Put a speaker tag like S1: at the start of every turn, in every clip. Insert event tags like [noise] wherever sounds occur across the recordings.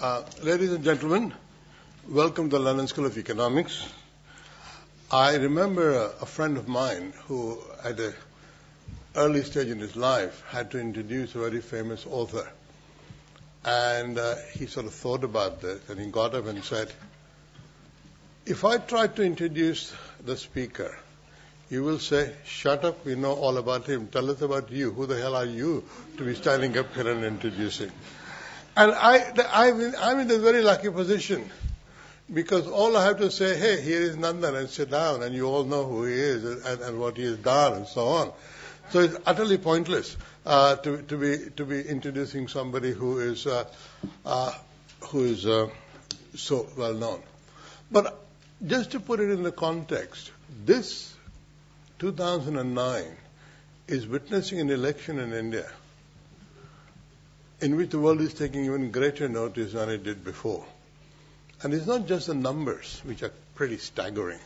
S1: Uh, ladies and gentlemen, welcome to the London School of Economics. I remember a, a friend of mine who, at an early stage in his life, had to introduce a very famous author. And uh, he sort of thought about this, and he got up and said, If I try to introduce the speaker, you will say, Shut up, we know all about him. Tell us about you. Who the hell are you to be standing up here and introducing? And I, I'm in, I'm in a very lucky position because all I have to say, hey, here is Nandan, and sit down, and you all know who he is and, and what he has done, and so on. So it's utterly pointless uh, to, to, be to be introducing somebody who is uh, uh, who is uh, so well known. But just to put it in the context, this 2009 is witnessing an election in India in which the world is taking even greater notice than it did before. And it's not just the numbers, which are pretty staggering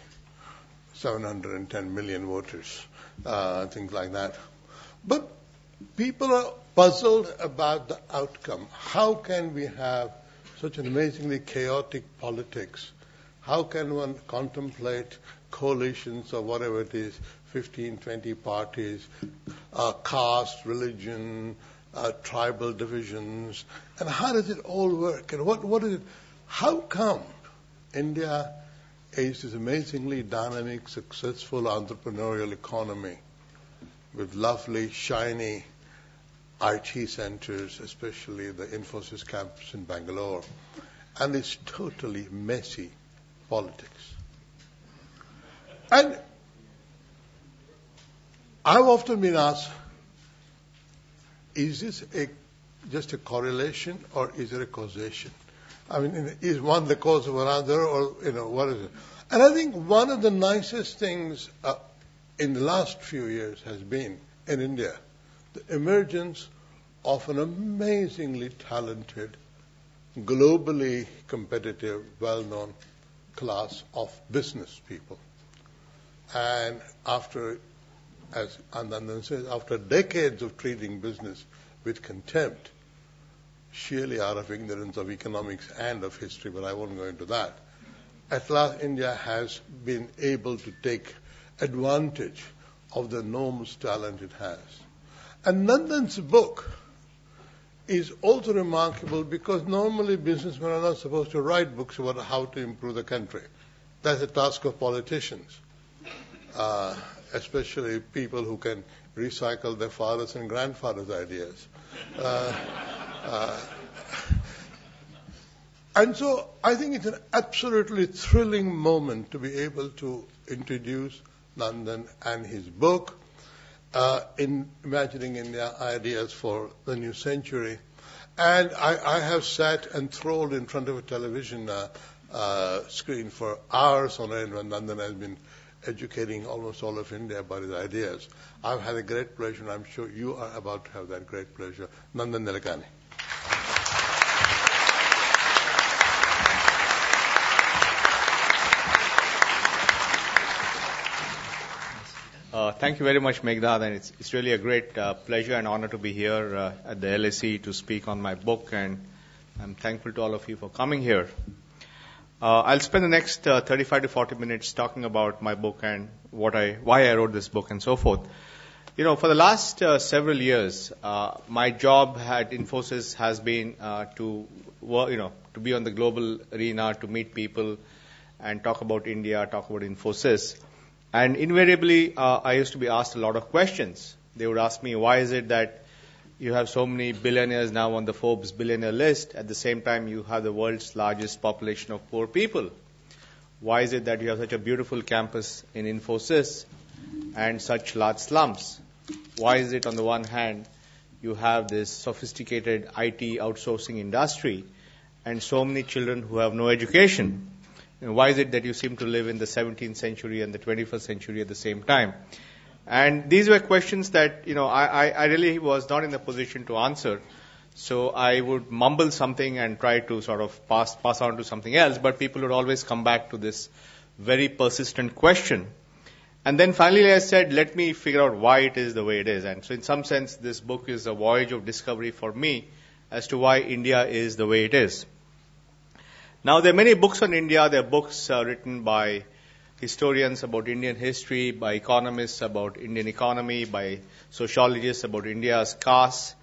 S1: 710 million voters, uh, things like that. But people are puzzled about the outcome. How can we have such an amazingly chaotic politics? How can one contemplate coalitions or whatever it is, 15, 20 parties, uh, caste, religion, Uh, tribal divisions, and how does it all work? And what, what is it? How come India is this amazingly dynamic, successful entrepreneurial economy with lovely, shiny IT centers, especially the Infosys campus in Bangalore, and it's totally messy politics. And I've often been asked, is this a, just a correlation or is there a causation? I mean, is one the cause of another or, you know, what is it? And I think one of the nicest things uh, in the last few years has been in India the emergence of an amazingly talented, globally competitive, well-known class of business people. And after as Anandan says, after decades of treating business with contempt, sheerly out of ignorance of economics and of history, but I won't go into that, at last India has been able to take advantage of the enormous talent it has. And Nandan's book is also remarkable because normally businessmen are not supposed to write books about how to improve the country. That's the task of politicians. Uh, especially people who can recycle their fathers and grandfathers' ideas. Uh, uh, and so I think it's an absolutely thrilling moment to be able to introduce Nandan and his book, uh, in Imagining India Ideas for the New Century. And I, I have sat enthralled in front of a television uh, uh, screen for hours on end when Nandan has been educating almost all of India about his ideas. I've had a great pleasure, and I'm sure you are about to have that great pleasure. Nandan Nilekani.
S2: Uh, thank you very much, Meghnad, and it's, it's really a great uh, pleasure and honor to be here uh, at the LSE to speak on my book, and I'm thankful to all of you for coming here. Uh, I'll spend the next uh, 35 to 40 minutes talking about my book and what I, why I wrote this book and so forth. You know, for the last uh, several years, uh, my job at Infosys has been uh, to work, you know, to be on the global arena, to meet people and talk about India, talk about Infosys. And invariably, uh, I used to be asked a lot of questions. They would ask me, why is it that you have so many billionaires now on the Forbes billionaire list. At the same time, you have the world's largest population of poor people. Why is it that you have such a beautiful campus in Infosys and such large slums? Why is it, on the one hand, you have this sophisticated IT outsourcing industry and so many children who have no education? And why is it that you seem to live in the 17th century and the 21st century at the same time? And these were questions that, you know, I, I really was not in a position to answer. So I would mumble something and try to sort of pass, pass on to something else, but people would always come back to this very persistent question. And then finally I said, let me figure out why it is the way it is. And so in some sense, this book is a voyage of discovery for me as to why India is the way it is. Now, there are many books on India. There are books uh, written by historians about Indian history, by economists about Indian economy, by sociologists about India's caste.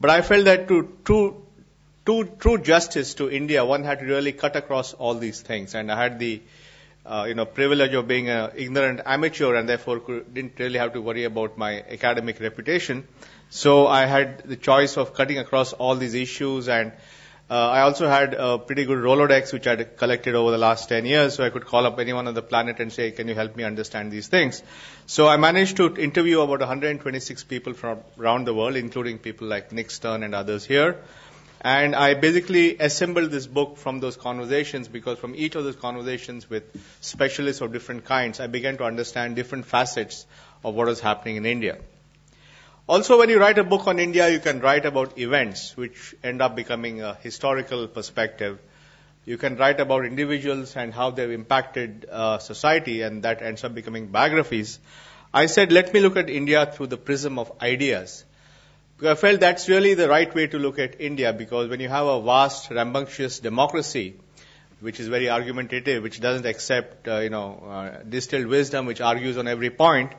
S2: But I felt that to true, true justice to India, one had to really cut across all these things. And I had the uh, you know, privilege of being an ignorant amateur and therefore could, didn't really have to worry about my academic reputation. So I had the choice of cutting across all these issues and uh, I also had a pretty good Rolodex which I collected over the last 10 years, so I could call up anyone on the planet and say, can you help me understand these things? So I managed to interview about 126 people from around the world, including people like Nick Stern and others here. And I basically assembled this book from those conversations because from each of those conversations with specialists of different kinds, I began to understand different facets of what was happening in India. Also, when you write a book on India, you can write about events which end up becoming a historical perspective. You can write about individuals and how they've impacted uh, society, and that ends up becoming biographies. I said, let me look at India through the prism of ideas. I felt that's really the right way to look at India, because when you have a vast, rambunctious democracy, which is very argumentative, which doesn't accept, uh, you know, uh, distilled wisdom, which argues on every point,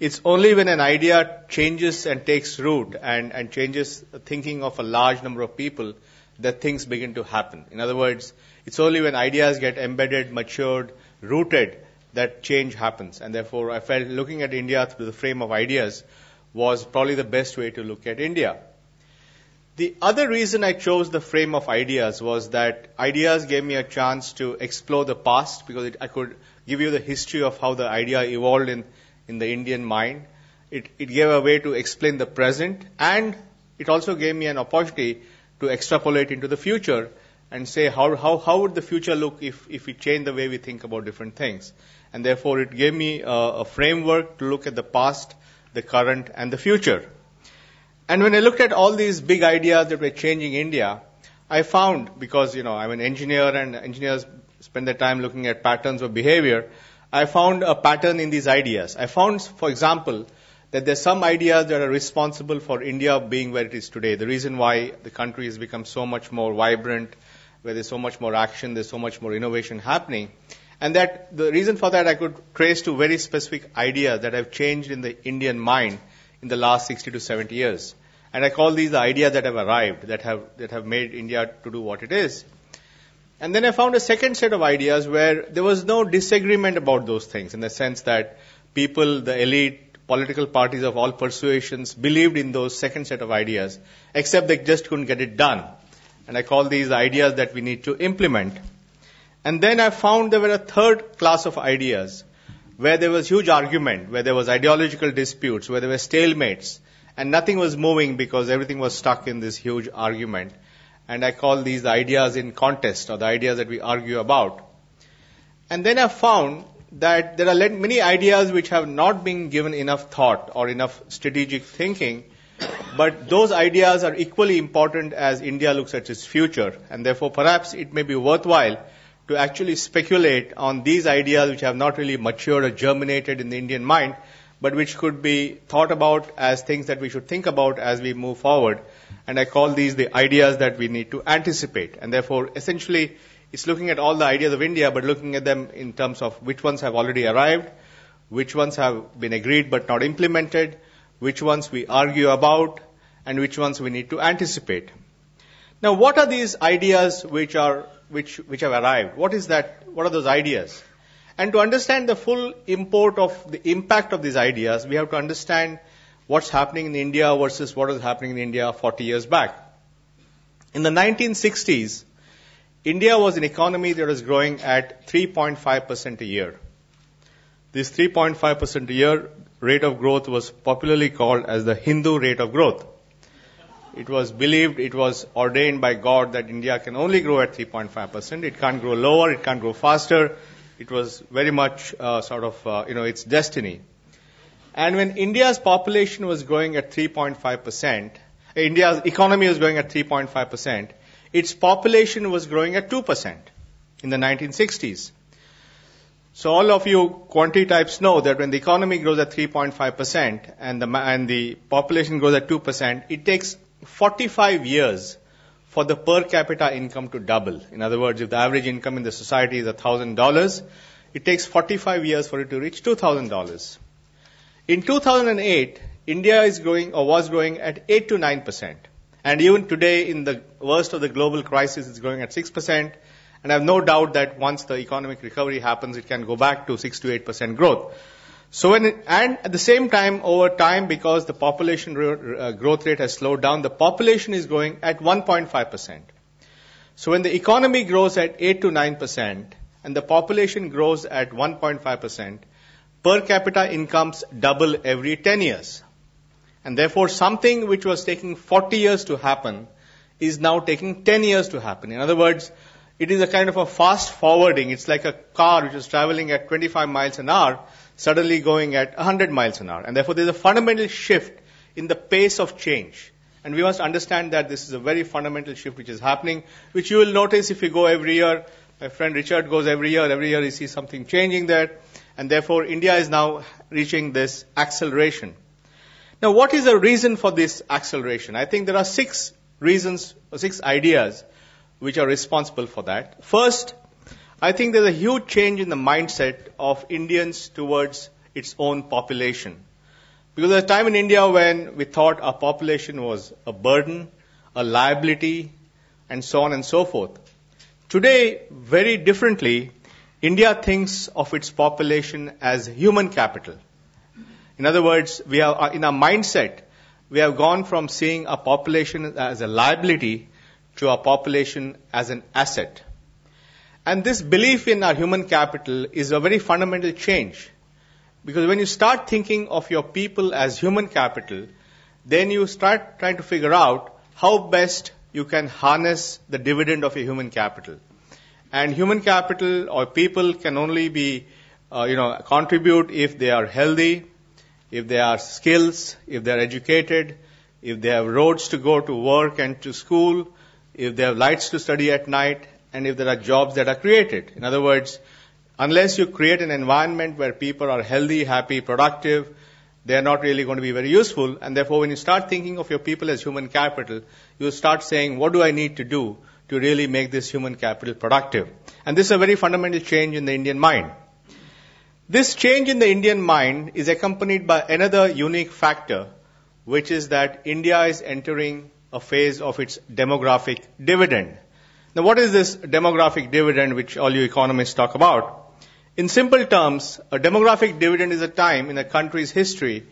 S2: it's only when an idea changes and takes root and, and changes the thinking of a large number of people that things begin to happen. In other words, it's only when ideas get embedded, matured, rooted, that change happens. And therefore, I felt looking at India through the frame of ideas was probably the best way to look at India. The other reason I chose the frame of ideas was that ideas gave me a chance to explore the past because it, I could give you the history of how the idea evolved in in the Indian mind. It, it gave a way to explain the present and it also gave me an opportunity to extrapolate into the future and say how, how, how would the future look if, if we change the way we think about different things. And therefore it gave me a, a framework to look at the past, the current and the future. And when I looked at all these big ideas that were changing India, I found, because, you know, I'm an engineer and engineers spend their time looking at patterns of behavior, I found a pattern in these ideas. I found, for example, that there's some ideas that are responsible for India being where it is today. The reason why the country has become so much more vibrant, where there's so much more action, there's so much more innovation happening. And that the reason for that I could trace to very specific ideas that have changed in the Indian mind in the last 60 to 70 years. And I call these the ideas that have arrived, that have, that have made India to do what it is. And then I found a second set of ideas where there was no disagreement about those things in the sense that people, the elite, political parties of all persuasions believed in those second set of ideas, except they just couldn't get it done. And I call these ideas that we need to implement. And then I found there were a third class of ideas where there was huge argument, where there was ideological disputes, where there were stalemates, and nothing was moving because everything was stuck in this huge argument and I call these the ideas in contest or the ideas that we argue about. And then I found that there are many ideas which have not been given enough thought or enough strategic thinking, but those ideas are equally important as India looks at its future, and therefore perhaps it may be worthwhile to actually speculate on these ideas which have not really matured or germinated in the Indian mind, but which could be thought about as things that we should think about as we move forward and I call these the ideas that we need to anticipate. And therefore, essentially, it's looking at all the ideas of India, but looking at them in terms of which ones have already arrived, which ones have been agreed but not implemented, which ones we argue about, and which ones we need to anticipate. Now, what are these ideas which are which which have arrived? What is that? What are those ideas? And to understand the full import of the impact of these ideas, we have to understand what's happening in India versus what was happening in India 40 years back. In the 1960s, India was an economy that was growing at 3.5% a year. This 3.5% a year rate of growth was popularly called as the Hindu rate of growth. It was believed, it was ordained by God that India can only grow at 3.5%. It can't grow lower, it can't grow faster. It was very much uh, sort of, uh, you know, its destiny. And when India's population was growing at 3.5%, India's economy was growing at 3.5%, its population was growing at 2% in the 1960s. So all of you quantity types know that when the economy grows at 3.5% and the, and the population grows at 2%, it takes 45 years for the per capita income to double. In other words, if the average income in the society is $1,000, it takes 45 years for it to reach $2,000. In 2008, India is growing or was growing at 8 to 9 percent. And even today, in the worst of the global crisis, it's growing at 6 percent. And I have no doubt that once the economic recovery happens, it can go back to 6 to 8 percent growth. So when it, and at the same time, over time, because the population uh, growth rate has slowed down, the population is growing at 1.5 percent. So when the economy grows at 8 to 9 percent and the population grows at 1.5 percent, per capita incomes double every 10 years. And therefore, something which was taking 40 years to happen is now taking 10 years to happen. In other words, it is a kind of a fast forwarding. It's like a car which is traveling at 25 miles an hour, suddenly going at 100 miles an hour. And therefore, there's a fundamental shift in the pace of change. And we must understand that this is a very fundamental shift which is happening, which you will notice if you go every year. My friend Richard goes every year. Every year he sees something changing there. And therefore, India is now reaching this acceleration. Now, what is the reason for this acceleration? I think there are six reasons, six ideas which are responsible for that. First, I think there's a huge change in the mindset of Indians towards its own population. Because there's a time in India when we thought our population was a burden, a liability, and so on and so forth. Today, very differently, India thinks of its population as human capital. In other words, we are, uh, in our mindset, we have gone from seeing a population as a liability to a population as an asset. And this belief in our human capital is a very fundamental change. Because when you start thinking of your people as human capital, then you start trying to figure out how best you can harness the dividend of your human capital. And human capital or people can only be, uh, you know, contribute if they are healthy, if they are skills, if they are educated, if they have roads to go to work and to school, if they have lights to study at night, and if there are jobs that are created. In other words, unless you create an environment where people are healthy, happy, productive, they are not really going to be very useful. And therefore, when you start thinking of your people as human capital, you start saying, what do I need to do to really make this human capital productive? And this is a very fundamental change in the Indian mind. This change in the Indian mind is accompanied by another unique factor, which is that India is entering a phase of its demographic dividend. Now, what is this demographic dividend which all you economists talk about? In simple terms, a demographic dividend is a time in a country's history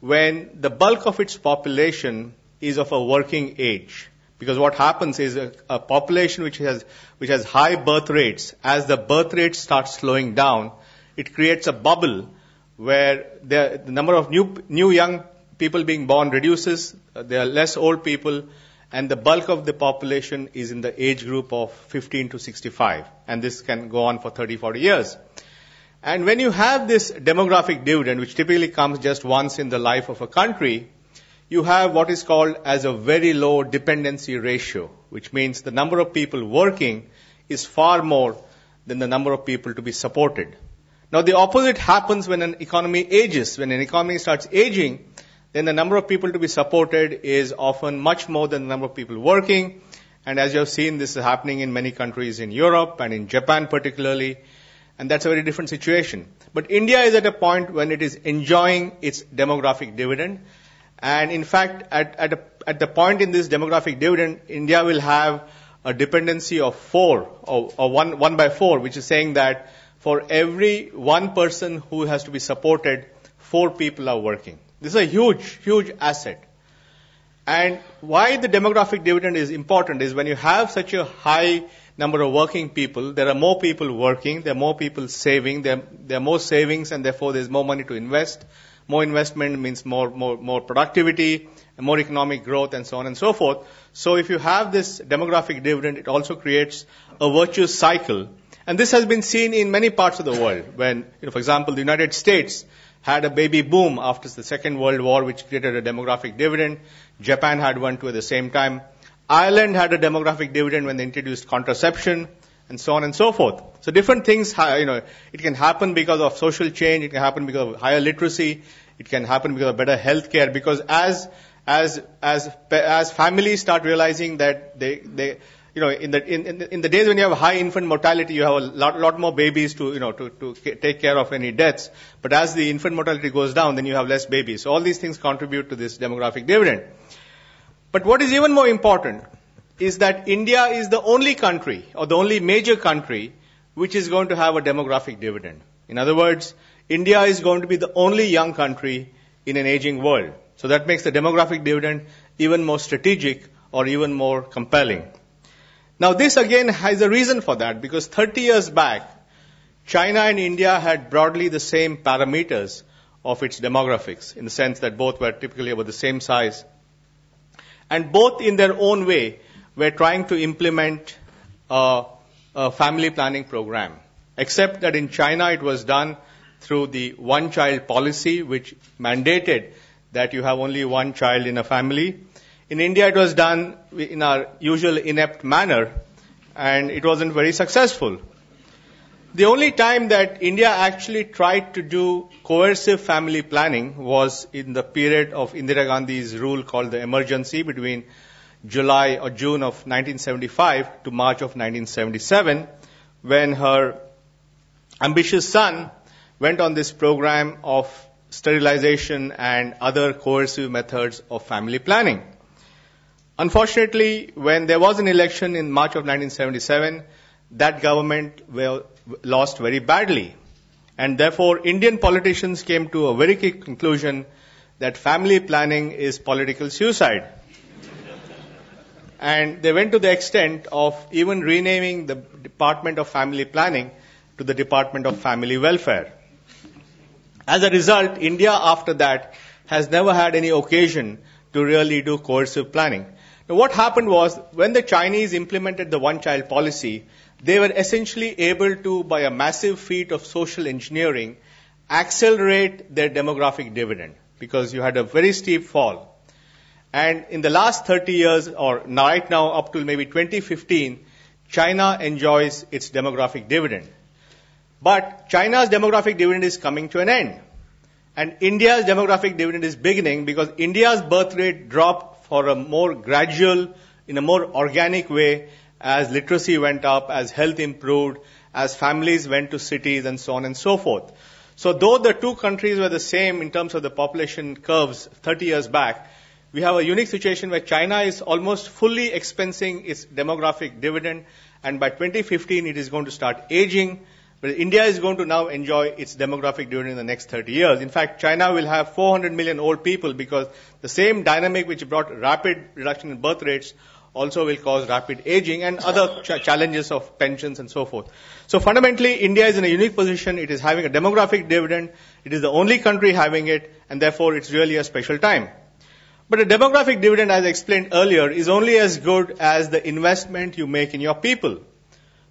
S2: when the bulk of its population is of a working age. Because what happens is a, a population which has, which has high birth rates, as the birth rate starts slowing down, it creates a bubble where the, the number of new, new young people being born reduces, uh, there are less old people, and the bulk of the population is in the age group of 15 to 65. And this can go on for 30, 40 years. And when you have this demographic dividend, which typically comes just once in the life of a country, you have what is called as a very low dependency ratio, which means the number of people working is far more than the number of people to be supported. Now the opposite happens when an economy ages. When an economy starts aging, then the number of people to be supported is often much more than the number of people working. And as you have seen, this is happening in many countries in Europe and in Japan particularly. And that's a very different situation. But India is at a point when it is enjoying its demographic dividend. And in fact, at, at, a, at the point in this demographic dividend, India will have a dependency of four, or, or one, one by four, which is saying that for every one person who has to be supported, four people are working. This is a huge, huge asset. And why the demographic dividend is important is when you have such a high number of working people, there are more people working, there are more people saving, there, there are more savings, and therefore there's more money to invest. More investment means more, more, more productivity, more economic growth, and so on and so forth. So if you have this demographic dividend, it also creates a virtuous cycle and this has been seen in many parts of the world. When, you know, for example, the United States had a baby boom after the Second World War, which created a demographic dividend. Japan had one too at the same time. Ireland had a demographic dividend when they introduced contraception, and so on and so forth. So different things, you know, it can happen because of social change, it can happen because of higher literacy, it can happen because of better health care, because as, as, as, as families start realizing that they, they, you know, in the, in, in, the days when you have high infant mortality, you have a lot, lot more babies to, you know, to, to take care of any deaths. But as the infant mortality goes down, then you have less babies. So all these things contribute to this demographic dividend. But what is even more important is that India is the only country, or the only major country, which is going to have a demographic dividend. In other words, India is going to be the only young country in an aging world. So that makes the demographic dividend even more strategic or even more compelling. Now this again has a reason for that because 30 years back, China and India had broadly the same parameters of its demographics in the sense that both were typically about the same size. And both in their own way were trying to implement a, a family planning program. Except that in China it was done through the one child policy which mandated that you have only one child in a family in India, it was done in our usual inept manner, and it wasn't very successful. The only time that India actually tried to do coercive family planning was in the period of Indira Gandhi's rule called the emergency between July or June of 1975 to March of 1977, when her ambitious son went on this program of sterilization and other coercive methods of family planning. Unfortunately, when there was an election in March of 1977, that government lost very badly. And therefore, Indian politicians came to a very quick conclusion that family planning is political suicide. And they went to the extent of even renaming the Department of Family Planning to the Department of Family Welfare. As a result, India after that has never had any occasion to really do coercive planning. Now, what happened was when the Chinese implemented the one child policy, they were essentially able to, by a massive feat of social engineering, accelerate their demographic dividend because you had a very steep fall. And in the last 30 years, or right now up to maybe 2015, China enjoys its demographic dividend. But China's demographic dividend is coming to an end. And India's demographic dividend is beginning because India's birth rate dropped for a more gradual, in a more organic way as literacy went up, as health improved, as families went to cities and so on and so forth. So though the two countries were the same in terms of the population curves 30 years back, we have a unique situation where China is almost fully expensing its demographic dividend and by 2015 it is going to start aging but India is going to now enjoy its demographic dividend in the next 30 years. In fact, China will have 400 million old people because the same dynamic which brought rapid reduction in birth rates also will cause rapid aging and other ch- challenges of pensions and so forth. So fundamentally, India is in a unique position. It is having a demographic dividend. It is the only country having it, and therefore it's really a special time. But a demographic dividend, as I explained earlier, is only as good as the investment you make in your people.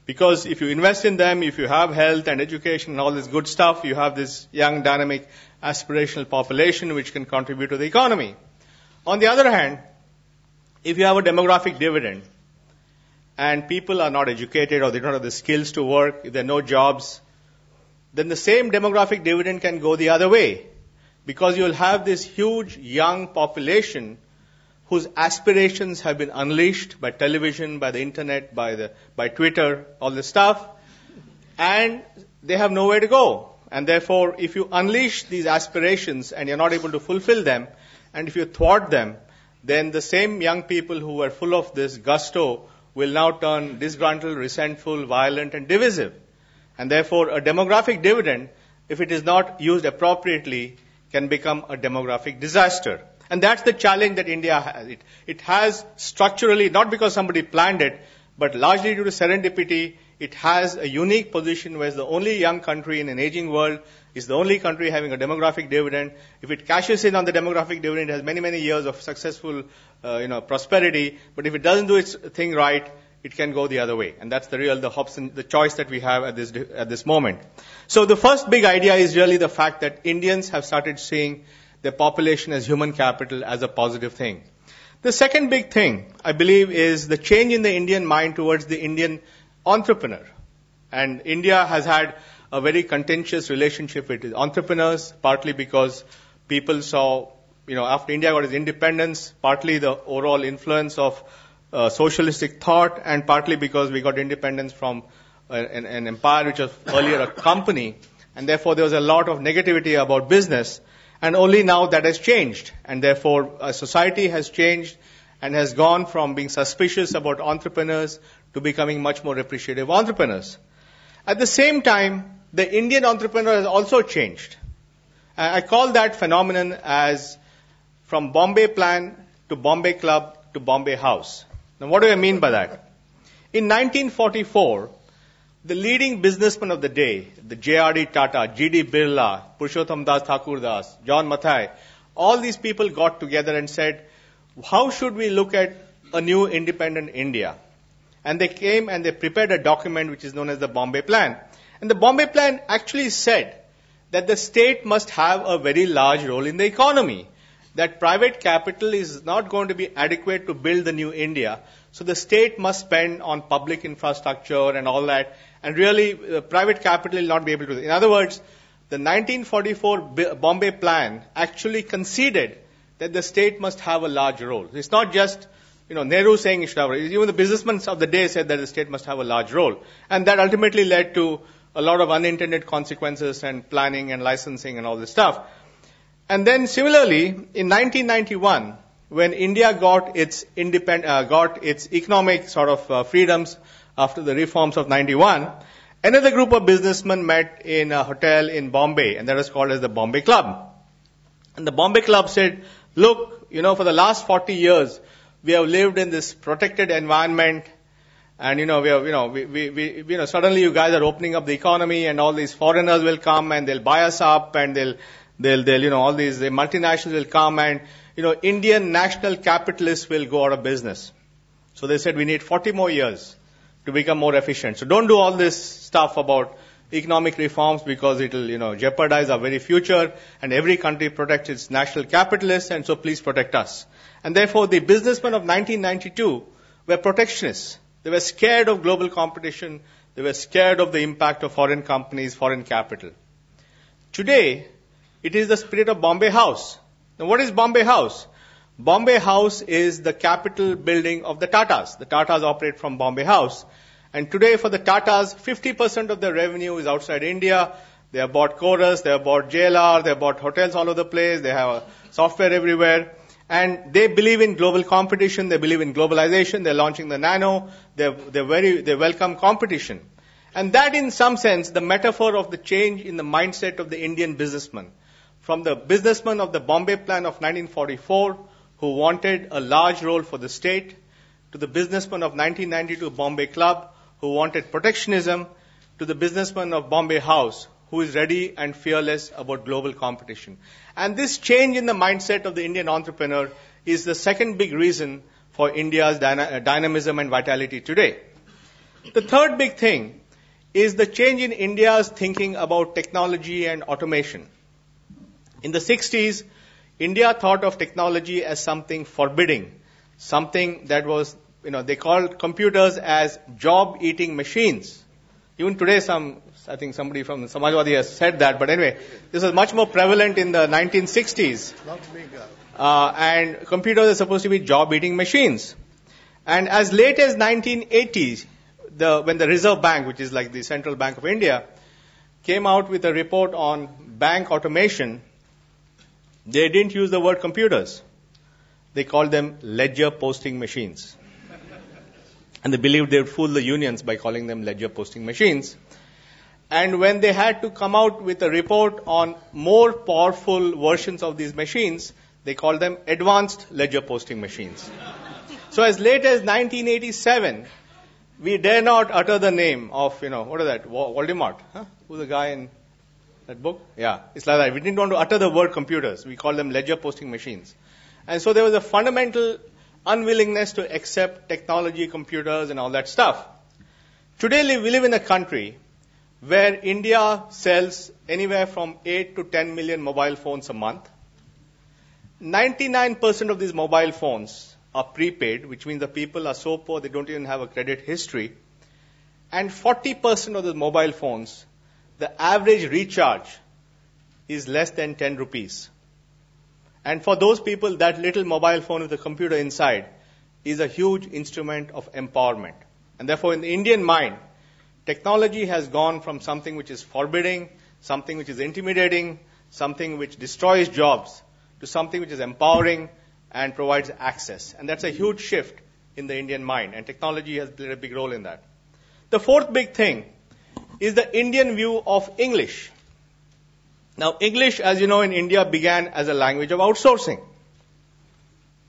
S2: Because if you invest in them, if you have health and education and all this good stuff, you have this young, dynamic, aspirational population which can contribute to the economy. On the other hand, if you have a demographic dividend and people are not educated or they don't have the skills to work, if there are no jobs, then the same demographic dividend can go the other way. Because you'll have this huge young population whose aspirations have been unleashed by television, by the internet, by the, by Twitter, all this stuff, and they have nowhere to go. And therefore, if you unleash these aspirations and you're not able to fulfill them, and if you thwart them, then the same young people who were full of this gusto will now turn disgruntled, resentful, violent, and divisive. And therefore, a demographic dividend, if it is not used appropriately, can become a demographic disaster. And that's the challenge that India has. It, it has structurally, not because somebody planned it, but largely due to serendipity, it has a unique position where it's the only young country in an aging world, is the only country having a demographic dividend. If it cashes in on the demographic dividend, it has many, many years of successful, uh, you know, prosperity. But if it doesn't do its thing right, it can go the other way. And that's the real, the Hobson, the choice that we have at this, at this moment. So the first big idea is really the fact that Indians have started seeing their population as human capital as a positive thing. The second big thing, I believe, is the change in the Indian mind towards the Indian entrepreneur. And India has had a very contentious relationship with entrepreneurs, partly because people saw you know, after India got its independence, partly the overall influence of uh, socialistic thought, and partly because we got independence from an, an empire which was earlier a company, and therefore there was a lot of negativity about business. And only now that has changed, and therefore society has changed and has gone from being suspicious about entrepreneurs to becoming much more appreciative entrepreneurs. At the same time, the Indian entrepreneur has also changed. I call that phenomenon as from Bombay plan to Bombay club to Bombay house. Now what do I mean by that? In 1944, the leading businessmen of the day, the J.R.D. Tata, G.D. Birla, Purushottam Das Thakur Das, John Mathai, all these people got together and said, how should we look at a new independent India? And they came and they prepared a document which is known as the Bombay Plan. And the Bombay Plan actually said that the state must have a very large role in the economy. That private capital is not going to be adequate to build the new India. So the state must spend on public infrastructure and all that. And really, uh, private capital will not be able to. In other words, the 1944 B- Bombay Plan actually conceded that the state must have a large role. It's not just you know, Nehru saying it should have, even the businessmen of the day said that the state must have a large role. And that ultimately led to a lot of unintended consequences and planning and licensing and all this stuff. And then similarly, in 1991, when India got its independent, uh, got its economic sort of uh, freedoms after the reforms of 91, another group of businessmen met in a hotel in Bombay, and that was called as the Bombay Club. And the Bombay Club said, look, you know, for the last 40 years, we have lived in this protected environment and you know, we are, you know, we, we, we, you know, suddenly you guys are opening up the economy and all these foreigners will come and they'll buy us up and they'll, they'll, they'll, you know, all these the multinationals will come and, you know, Indian national capitalists will go out of business. So they said we need 40 more years to become more efficient. So don't do all this stuff about economic reforms because it will, you know, jeopardize our very future and every country protects its national capitalists and so please protect us. And therefore the businessmen of 1992 were protectionists. They were scared of global competition. They were scared of the impact of foreign companies, foreign capital. Today, it is the spirit of Bombay House. Now, what is Bombay House? Bombay House is the capital building of the Tatas. The Tatas operate from Bombay House. And today, for the Tatas, 50% of their revenue is outside India. They have bought Corus, they have bought JLR, they have bought hotels all over the place, they have uh, software everywhere. And they believe in global competition. They believe in globalization. They're launching the nano. They're, they're very, they welcome competition. And that in some sense, the metaphor of the change in the mindset of the Indian businessman. From the businessman of the Bombay plan of 1944, who wanted a large role for the state, to the businessman of 1992 Bombay Club, who wanted protectionism, to the businessman of Bombay House, who is ready and fearless about global competition. And this change in the mindset of the Indian entrepreneur is the second big reason for India's dyna- uh, dynamism and vitality today. The third big thing is the change in India's thinking about technology and automation. In the 60s, India thought of technology as something forbidding, something that was, you know, they called computers as job eating machines. Even today, some I think somebody from Samajwadi has said that, but anyway, this was much more prevalent in the 1960s. Uh, and computers are supposed to be job-eating machines. And as late as 1980s, the, when the Reserve Bank, which is like the Central Bank of India, came out with a report on bank automation, they didn't use the word computers. They called them ledger posting machines. And they believed they would fool the unions by calling them ledger posting machines. And when they had to come out with a report on more powerful versions of these machines, they called them advanced ledger posting machines. so as late as 1987, we dare not utter the name of, you know, what is that? Voldemort. Huh? Who's the guy in that book? Yeah, it's like that. We didn't want to utter the word computers. We call them ledger posting machines. And so there was a fundamental unwillingness to accept technology, computers, and all that stuff. Today we live in a country where India sells anywhere from 8 to 10 million mobile phones a month. 99% of these mobile phones are prepaid, which means the people are so poor they don't even have a credit history. And 40% of the mobile phones, the average recharge is less than 10 rupees. And for those people, that little mobile phone with a computer inside is a huge instrument of empowerment. And therefore, in the Indian mind, technology has gone from something which is forbidding, something which is intimidating, something which destroys jobs, to something which is empowering and provides access. And that's a huge shift in the Indian mind, and technology has played a big role in that. The fourth big thing is the Indian view of English. Now, English, as you know, in India began as a language of outsourcing.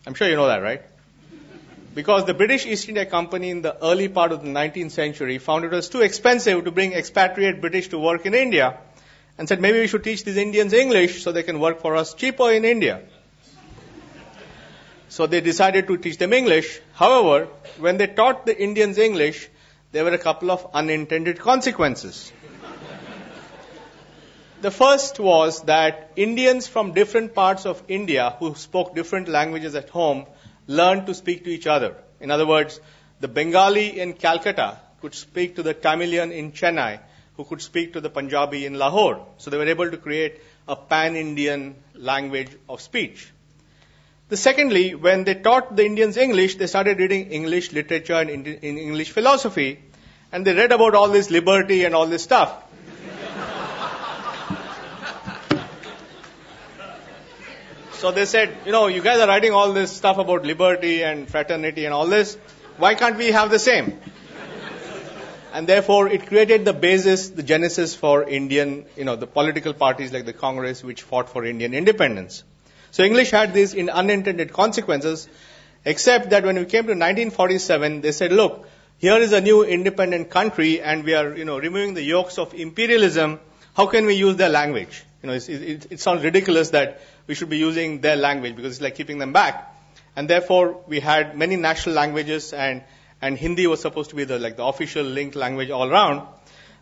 S2: I'm sure you know that, right? Because the British East India Company in the early part of the 19th century found it was too expensive to bring expatriate British to work in India and said maybe we should teach these Indians English so they can work for us cheaper in India. So they decided to teach them English. However, when they taught the Indians English, there were a couple of unintended consequences. the first was that Indians from different parts of India who spoke different languages at home learned to speak to each other. In other words, the Bengali in Calcutta could speak to the Tamilian in Chennai, who could speak to the Punjabi in Lahore. So they were able to create a pan-Indian language of speech. The secondly, when they taught the Indians English, they started reading English literature and in English philosophy, and they read about all this liberty and all this stuff. [laughs] so they said, you know, you guys are writing all this stuff about liberty and fraternity and all this. Why can't we have the same? [laughs] and therefore it created the basis, the genesis for Indian, you know, the political parties like the Congress which fought for Indian independence. So English had these unintended consequences, except that when we came to 1947, they said, look, here is a new independent country and we are, you know, removing the yokes of imperialism. How can we use their language? You know, it, it, it sounds ridiculous that we should be using their language because it's like keeping them back. And therefore, we had many national languages and, and Hindi was supposed to be the, like the official linked language all around.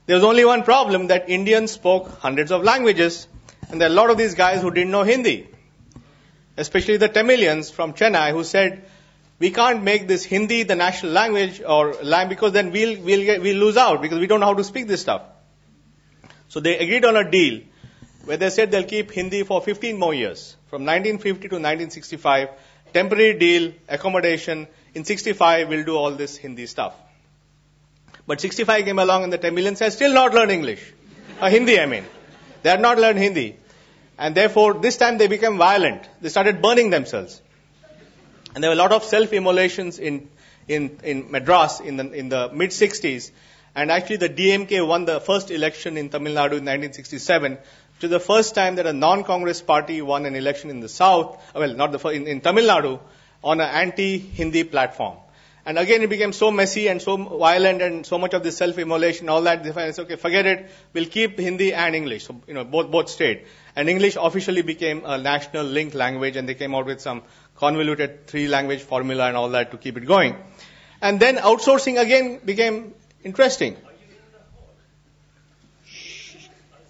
S2: There was only one problem that Indians spoke hundreds of languages and there are a lot of these guys who didn't know Hindi especially the Tamilians from Chennai who said, we can't make this Hindi the national language or language because then we'll, we'll, get, we'll lose out because we don't know how to speak this stuff. So they agreed on a deal where they said they'll keep Hindi for 15 more years. From 1950 to 1965, temporary deal, accommodation. In 65, we'll do all this Hindi stuff. But 65 came along and the Tamilians said, still not learn English. Or Hindi, I mean. They had not learned Hindi. And therefore, this time they became violent. They started burning themselves. And there were a lot of self-immolations in, in, in Madras in the, in the mid 60s. And actually the DMK won the first election in Tamil Nadu in 1967, which the first time that a non-Congress party won an election in the south, uh, well, not the first, in, in Tamil Nadu, on an anti-Hindi platform. And again, it became so messy and so violent and so much of this self-immolation, all that. They said, okay, forget it. We'll keep Hindi and English. So, you know, both, both stayed. And English officially became a national linked language and they came out with some convoluted three language formula and all that to keep it going. And then outsourcing again became interesting.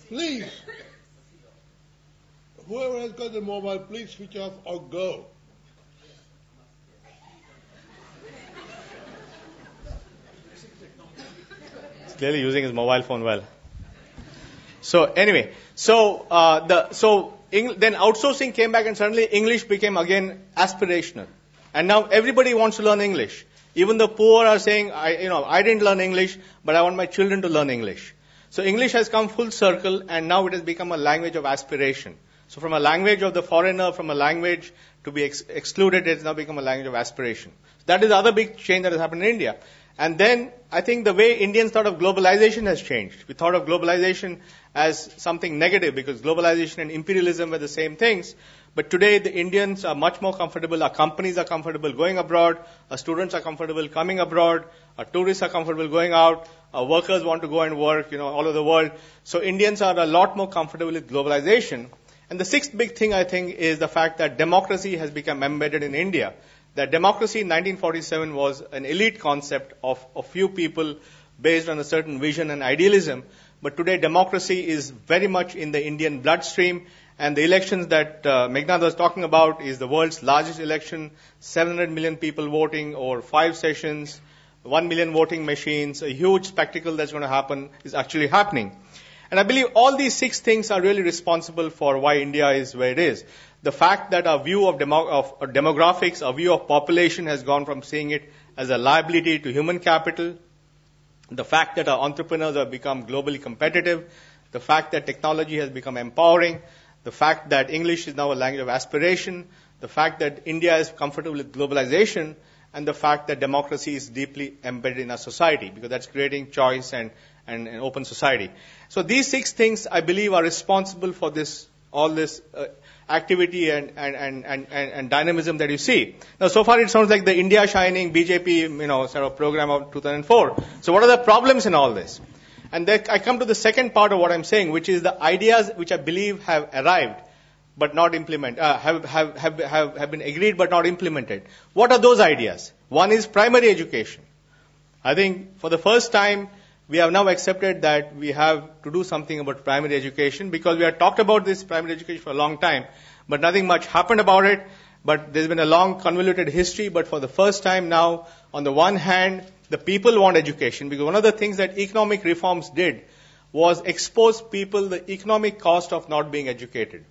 S1: Please. Whoever has got the mobile, please switch off or go.
S2: Clearly using his mobile phone well. So anyway, so uh, the so Eng- then outsourcing came back and suddenly English became again aspirational, and now everybody wants to learn English. Even the poor are saying, I, you know, I didn't learn English, but I want my children to learn English. So English has come full circle, and now it has become a language of aspiration. So from a language of the foreigner, from a language to be ex- excluded, it has now become a language of aspiration. That is the other big change that has happened in India. And then I think the way Indians thought of globalization has changed. We thought of globalization as something negative because globalization and imperialism were the same things. But today the Indians are much more comfortable. Our companies are comfortable going abroad. Our students are comfortable coming abroad. Our tourists are comfortable going out. Our workers want to go and work, you know, all over the world. So Indians are a lot more comfortable with globalization. And the sixth big thing I think is the fact that democracy has become embedded in India that democracy in 1947 was an elite concept of a few people based on a certain vision and idealism. But today, democracy is very much in the Indian bloodstream. And the elections that uh, Meghnad was talking about is the world's largest election, 700 million people voting over five sessions, 1 million voting machines, a huge spectacle that's going to happen is actually happening. And I believe all these six things are really responsible for why India is where it is. The fact that our view of, of uh, demographics, our view of population has gone from seeing it as a liability to human capital. The fact that our entrepreneurs have become globally competitive. The fact that technology has become empowering. The fact that English is now a language of aspiration. The fact that India is comfortable with globalization and the fact that democracy is deeply embedded in our society because that's creating choice and, and an open society. So these six things I believe are responsible for this, all this uh, activity and, and, and, and, and dynamism that you see. Now so far it sounds like the India Shining BJP, you know, sort of program of 2004. So what are the problems in all this? And then I come to the second part of what I'm saying, which is the ideas which I believe have arrived but not implemented, uh, have, have, have, have, have been agreed but not implemented. What are those ideas? One is primary education. I think for the first time, we have now accepted that we have to do something about primary education because we have talked about this primary education for a long time, but nothing much happened about it. But there's been a long convoluted history, but for the first time now, on the one hand, the people want education because one of the things that economic reforms did was expose people the economic cost of not being educated.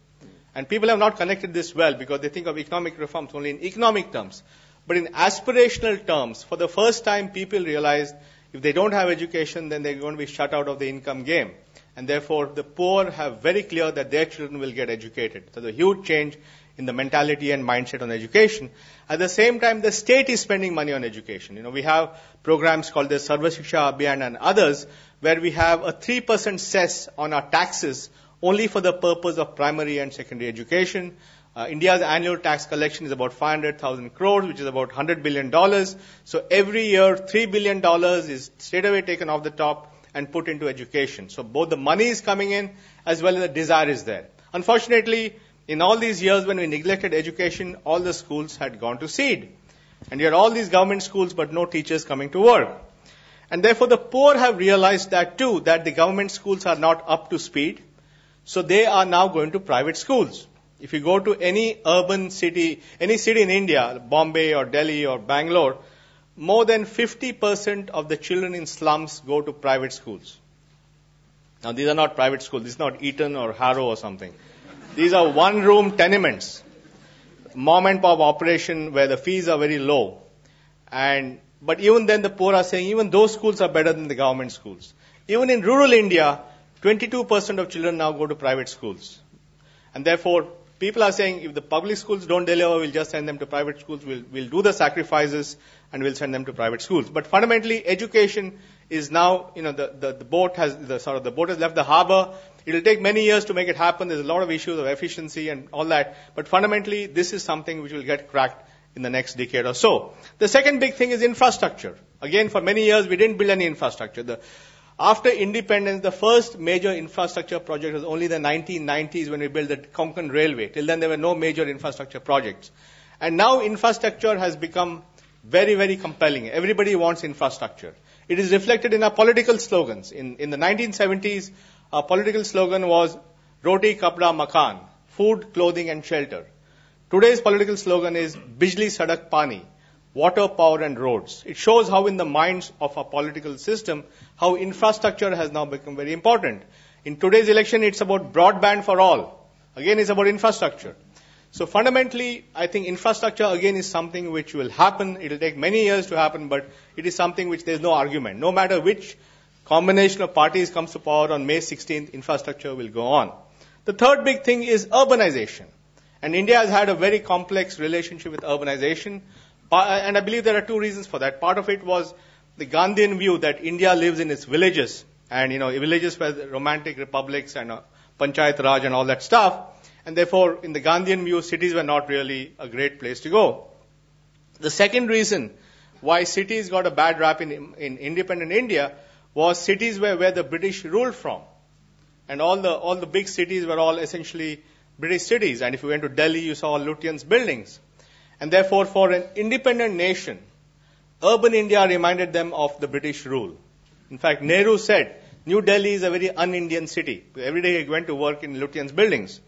S2: And people have not connected this well because they think of economic reforms only in economic terms. But in aspirational terms, for the first time, people realized if they don't have education, then they're going to be shut out of the income game. And therefore, the poor have very clear that their children will get educated. So the huge change in the mentality and mindset on education. At the same time, the state is spending money on education. You know, we have programs called the Sarva Shiksha Abhiyan and others where we have a 3% cess on our taxes only for the purpose of primary and secondary education. Uh, India's annual tax collection is about 500,000 crores, which is about 100 billion dollars. So every year, 3 billion dollars is straight away taken off the top and put into education. So both the money is coming in as well as the desire is there. Unfortunately, in all these years when we neglected education, all the schools had gone to seed. And you had all these government schools but no teachers coming to work. And therefore the poor have realized that too, that the government schools are not up to speed so they are now going to private schools. If you go to any urban city, any city in India, Bombay or Delhi or Bangalore, more than 50% of the children in slums go to private schools. Now these are not private schools. This is not Eton or Harrow or something. These are one room tenements. Mom and pop operation where the fees are very low. And, but even then the poor are saying even those schools are better than the government schools. Even in rural India, 22% of children now go to private schools. And therefore, people are saying if the public schools don't deliver, we'll just send them to private schools. We'll, we'll do the sacrifices and we'll send them to private schools. But fundamentally, education is now, you know, the, the, the boat has, the sort of, the boat has left the harbor. It'll take many years to make it happen. There's a lot of issues of efficiency and all that. But fundamentally, this is something which will get cracked in the next decade or so. The second big thing is infrastructure. Again, for many years, we didn't build any infrastructure. The, after independence, the first major infrastructure project was only the 1990s when we built the Konkan Railway. Till then, there were no major infrastructure projects. And now infrastructure has become very, very compelling. Everybody wants infrastructure. It is reflected in our political slogans. In, in the 1970s, our political slogan was Roti, Kapda, Makan, food, clothing and shelter. Today's political slogan is Bijli, Sadak, Pani, water, power, and roads. It shows how in the minds of our political system, how infrastructure has now become very important. In today's election, it's about broadband for all. Again, it's about infrastructure. So fundamentally, I think infrastructure again is something which will happen. It will take many years to happen, but it is something which there's no argument. No matter which combination of parties comes to power on May 16th, infrastructure will go on. The third big thing is urbanization. And India has had a very complex relationship with urbanization. And I believe there are two reasons for that. Part of it was the Gandhian view that India lives in its villages, and you know, villages were romantic republics and uh, Panchayat Raj and all that stuff. And therefore, in the Gandhian view, cities were not really a great place to go. The second reason why cities got a bad rap in, in independent India was cities were where the British ruled from. And all the, all the big cities were all essentially British cities. And if you went to Delhi, you saw Lutyens buildings. And therefore, for an independent nation, urban India reminded them of the British rule. In fact, Nehru said, New Delhi is a very un-Indian city. Every day he went to work in Lutyens buildings.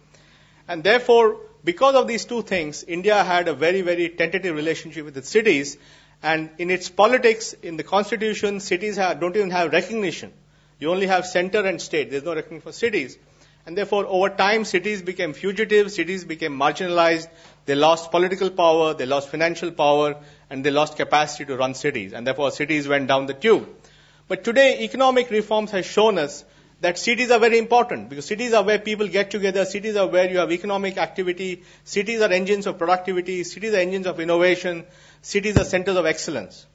S2: And therefore, because of these two things, India had a very, very tentative relationship with its cities. And in its politics, in the constitution, cities have, don't even have recognition. You only have center and state. There's no recognition for cities. And therefore, over time, cities became fugitive, cities became marginalized, they lost political power, they lost financial power, and they lost capacity to run cities. And therefore, cities went down the tube. But today, economic reforms has shown us that cities are very important because cities are where people get together, cities are where you have economic activity, cities are engines of productivity, cities are engines of innovation, cities are centers of excellence.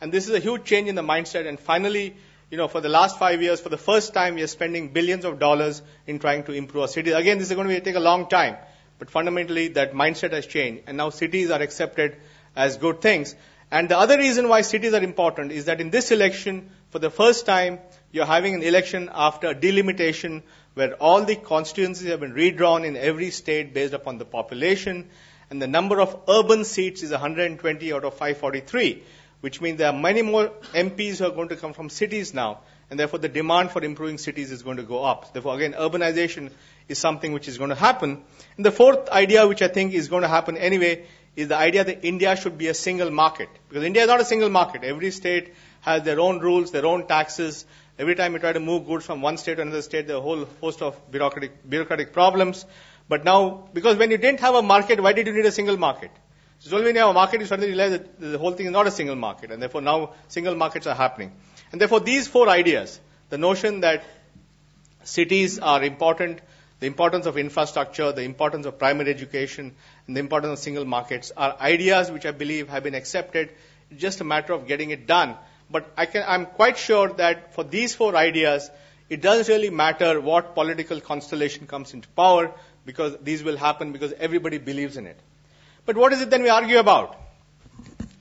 S2: And this is a huge change in the mindset. And finally, you know, for the last five years, for the first time, we are spending billions of dollars in trying to improve our cities. Again, this is going to take a long time, but fundamentally, that mindset has changed, and now cities are accepted as good things. And the other reason why cities are important is that in this election, for the first time, you're having an election after delimitation where all the constituencies have been redrawn in every state based upon the population, and the number of urban seats is 120 out of 543 which means there are many more MPs who are going to come from cities now, and therefore the demand for improving cities is going to go up. Therefore, again, urbanization is something which is going to happen. And the fourth idea, which I think is going to happen anyway, is the idea that India should be a single market. Because India is not a single market. Every state has their own rules, their own taxes. Every time you try to move goods from one state to another state, there are a whole host of bureaucratic, bureaucratic problems. But now, because when you didn't have a market, why did you need a single market? So when you have a market, you suddenly realize that the whole thing is not a single market, and therefore now single markets are happening. And therefore these four ideas, the notion that cities are important, the importance of infrastructure, the importance of primary education, and the importance of single markets are ideas which I believe have been accepted. Just a matter of getting it done. But I can, I'm quite sure that for these four ideas, it doesn't really matter what political constellation comes into power because these will happen because everybody believes in it. But what is it then we argue about?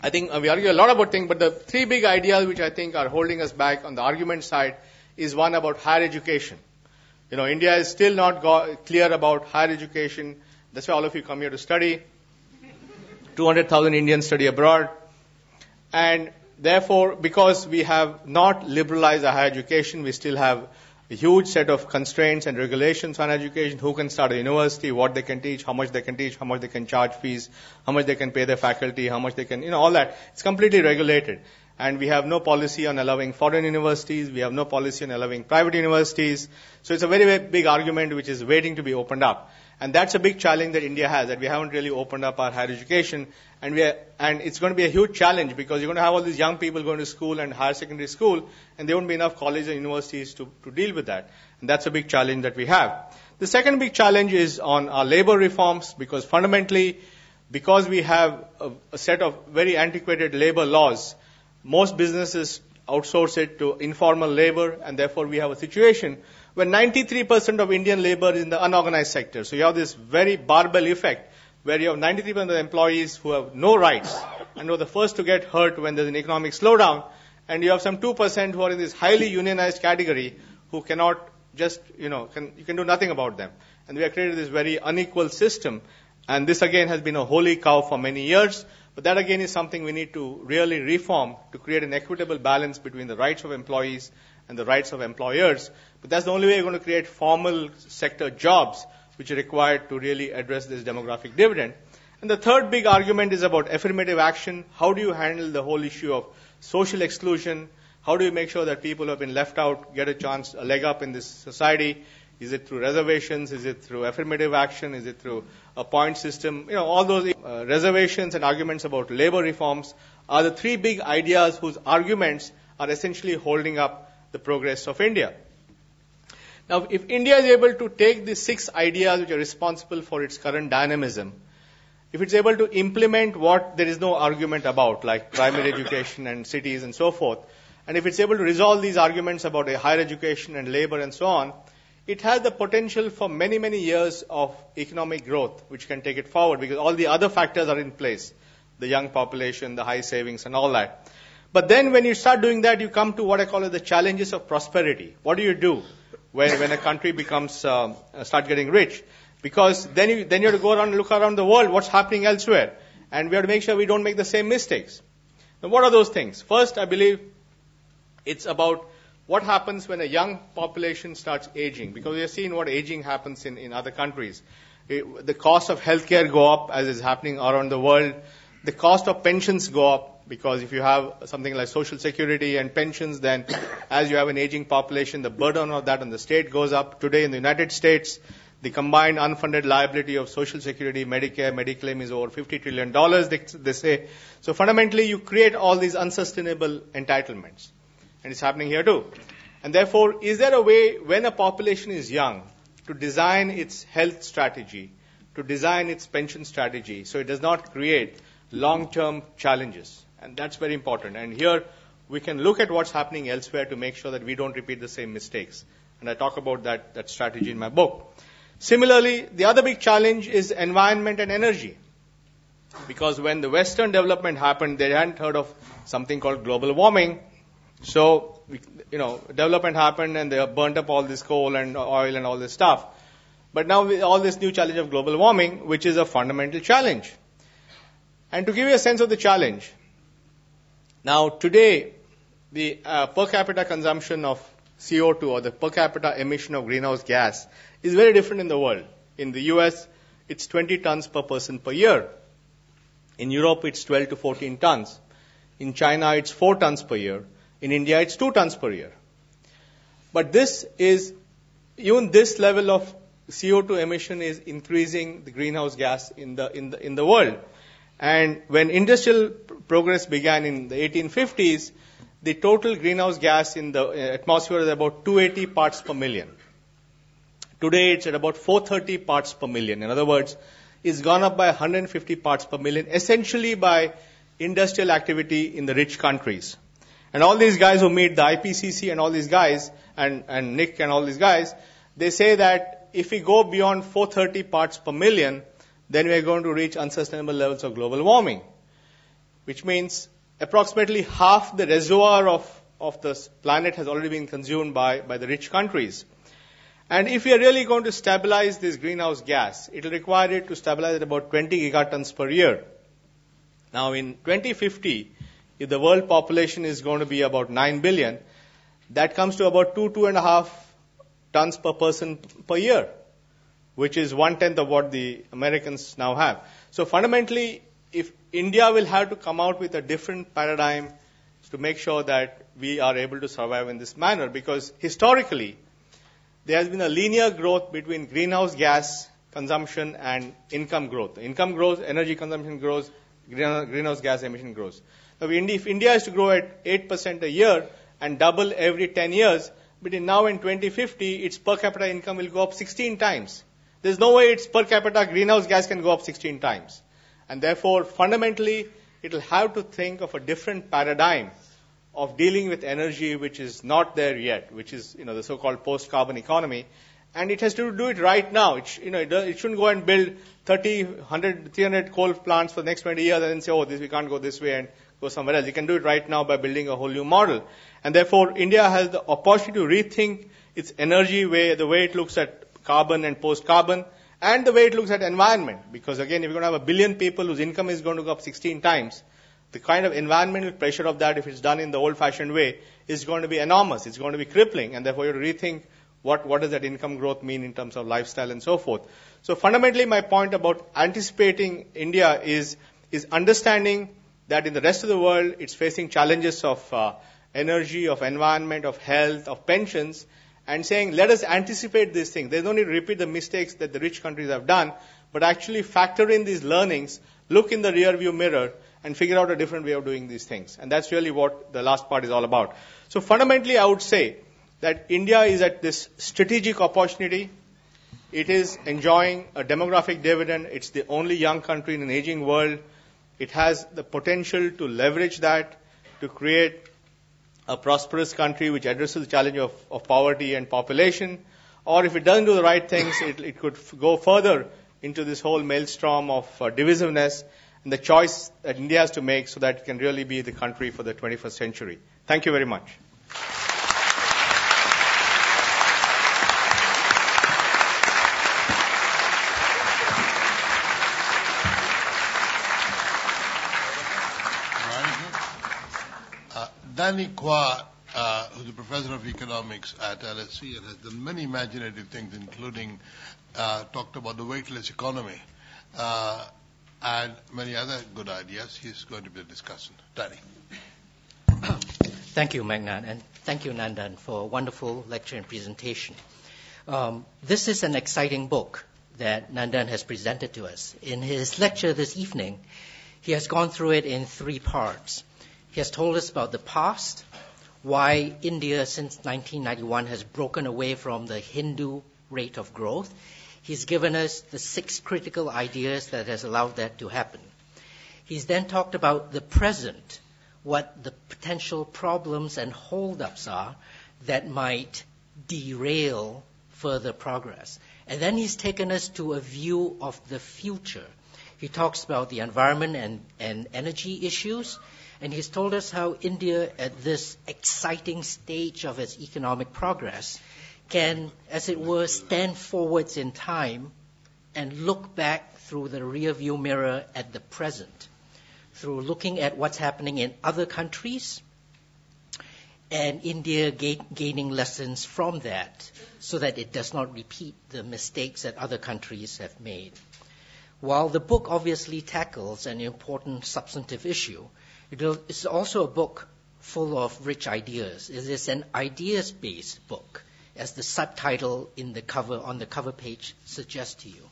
S2: I think uh, we argue a lot about things, but the three big ideas which I think are holding us back on the argument side is one about higher education. You know, India is still not go- clear about higher education. That's why all of you come here to study. 200,000 Indians study abroad. And therefore, because we have not liberalized our higher education, we still have a huge set of constraints and regulations on education, who can start a university, what they can teach, how much they can teach, how much they can charge fees, how much they can pay their faculty, how much they can, you know, all that. It's completely regulated. And we have no policy on allowing foreign universities. We have no policy on allowing private universities. So it's a very, very big argument which is waiting to be opened up. And that's a big challenge that India has, that we haven't really opened up our higher education. And, we are, and it's going to be a huge challenge because you're going to have all these young people going to school and higher secondary school, and there won't be enough colleges and universities to, to deal with that. And that's a big challenge that we have. The second big challenge is on our labor reforms because fundamentally, because we have a, a set of very antiquated labor laws, most businesses outsource it to informal labor, and therefore we have a situation where 93% of Indian labor is in the unorganized sector. So you have this very barbell effect where you have 93% of the employees who have no rights and who are the first to get hurt when there's an economic slowdown, and you have some 2% who are in this highly unionized category who cannot just, you know, can, you can do nothing about them. And we have created this very unequal system. And this again has been a holy cow for many years. But that again is something we need to really reform to create an equitable balance between the rights of employees and the rights of employers. But that's the only way you're going to create formal sector jobs which are required to really address this demographic dividend. And the third big argument is about affirmative action. How do you handle the whole issue of social exclusion? How do you make sure that people who have been left out get a chance, a leg up in this society? Is it through reservations? Is it through affirmative action? Is it through a point system? You know, all those uh, reservations and arguments about labor reforms are the three big ideas whose arguments are essentially holding up the progress of India. Now, if India is able to take these six ideas which are responsible for its current dynamism, if it's able to implement what there is no argument about, like primary education and cities and so forth, and if it's able to resolve these arguments about a higher education and labor and so on, it has the potential for many, many years of economic growth, which can take it forward because all the other factors are in place. The young population, the high savings and all that. But then when you start doing that, you come to what I call the challenges of prosperity. What do you do when, when a country becomes, uh, start getting rich? Because then you, then you have to go around and look around the world, what's happening elsewhere. And we have to make sure we don't make the same mistakes. Now what are those things? First, I believe it's about what happens when a young population starts aging. Because we have seen what aging happens in, in other countries. It, the cost of healthcare go up as is happening around the world the cost of pensions go up because if you have something like social security and pensions, then as you have an aging population, the burden of that on the state goes up. Today in the United States, the combined unfunded liability of Social Security, Medicare, Medicaid is over $50 trillion, they, they say. So fundamentally, you create all these unsustainable entitlements. And it's happening here too. And therefore, is there a way when a population is young to design its health strategy, to design its pension strategy so it does not create long-term challenges? And that's very important. And here, we can look at what's happening elsewhere to make sure that we don't repeat the same mistakes. And I talk about that, that strategy in my book. Similarly, the other big challenge is environment and energy. Because when the Western development happened, they hadn't heard of something called global warming. So, you know, development happened and they burnt up all this coal and oil and all this stuff. But now with all this new challenge of global warming, which is a fundamental challenge. And to give you a sense of the challenge, now today, the uh, per capita consumption of CO2 or the per capita emission of greenhouse gas is very different in the world. In the US, it's 20 tons per person per year. In Europe, it's 12 to 14 tons. In China, it's 4 tons per year. In India, it's 2 tons per year. But this is, even this level of CO2 emission is increasing the greenhouse gas in the, in the, in the world. And when industrial progress began in the 1850s, the total greenhouse gas in the uh, atmosphere is about 280 parts per million. Today it's at about 430 parts per million. In other words, it's gone up by 150 parts per million, essentially by industrial activity in the rich countries. And all these guys who meet the IPCC and all these guys, and, and Nick and all these guys, they say that if we go beyond 430 parts per million, then we are going to reach unsustainable levels of global warming. Which means approximately half the reservoir of, of this planet has already been consumed by, by the rich countries. And if we are really going to stabilize this greenhouse gas, it will require it to stabilize at about 20 gigatons per year. Now in 2050, if the world population is going to be about 9 billion, that comes to about two, two and a half tons per person per year, which is one tenth of what the Americans now have. So fundamentally, if India will have to come out with a different paradigm to make sure that we are able to survive in this manner, because historically, there has been a linear growth between greenhouse gas consumption and income growth. Income grows, energy consumption grows, greenhouse gas emission grows. Now, if India is to grow at 8% a year and double every 10 years, between now and 2050, its per capita income will go up 16 times. There's no way its per capita greenhouse gas can go up 16 times. And therefore, fundamentally, it will have to think of a different paradigm of dealing with energy which is not there yet, which is you know the so-called post-carbon economy, and it has to do it right now. It, you know, it, it, shouldn't go and build 30, 100, 300 coal plants for the next 20 years and then say, oh, this we can't go this way and go somewhere else. You can do it right now by building a whole new model. And therefore, India has the opportunity to rethink its energy way, the way it looks at carbon and post-carbon, and the way it looks at environment. Because again, if you're going to have a billion people whose income is going to go up 16 times, the kind of environmental pressure of that, if it's done in the old-fashioned way, is going to be enormous. It's going to be crippling, and therefore you have to rethink what, what does that income growth mean in terms of lifestyle and so forth. So fundamentally, my point about anticipating India is, is understanding that in the rest of the world, it's facing challenges of uh, energy, of environment, of health, of pensions, and saying, let us anticipate these things. There's no need to repeat the mistakes that the rich countries have done, but actually factor in these learnings, look in the rear view mirror, and figure out a different way of doing these things. And that's really what the last part is all about. So fundamentally, I would say that India is at this strategic opportunity. It is enjoying a demographic dividend. It's the only young country in an aging world. It has the potential to leverage that to create a prosperous country which addresses the challenge of, of poverty and population. Or if it doesn't do the right things, it, it could f- go further into this whole maelstrom of uh, divisiveness and the choice that India has to make so that it can really be the country for the 21st century. Thank you very much.
S1: Uh, Danny Quah, uh, who's a professor of economics at LSE and has done many imaginative things, including uh, talked about the weightless economy. Uh, and many other good ideas. He's going to be the discussion. Danny. [coughs]
S3: Thank you, Meghnad, and thank you, Nandan, for a wonderful lecture and presentation. Um, this is an exciting book that Nandan has presented to us. In his lecture this evening, he has gone through it in three parts. He has told us about the past, why India since 1991 has broken away from the Hindu rate of growth. He's given us the six critical ideas that has allowed that to happen. He's then talked about the present, what the potential problems and holdups are that might derail further progress. And then he's taken us to a view of the future. He talks about the environment and, and energy issues. And he's told us how India, at this exciting stage of its economic progress, can, as it were, stand forwards in time and look back through the rearview mirror at the present, through looking at what's happening in other countries and India gaining lessons from that so that it does not repeat the mistakes that other countries have made. While the book obviously tackles an important substantive issue, it is also a book full of rich ideas. It is an ideas-based book, as the subtitle in the cover on the cover page suggests to you.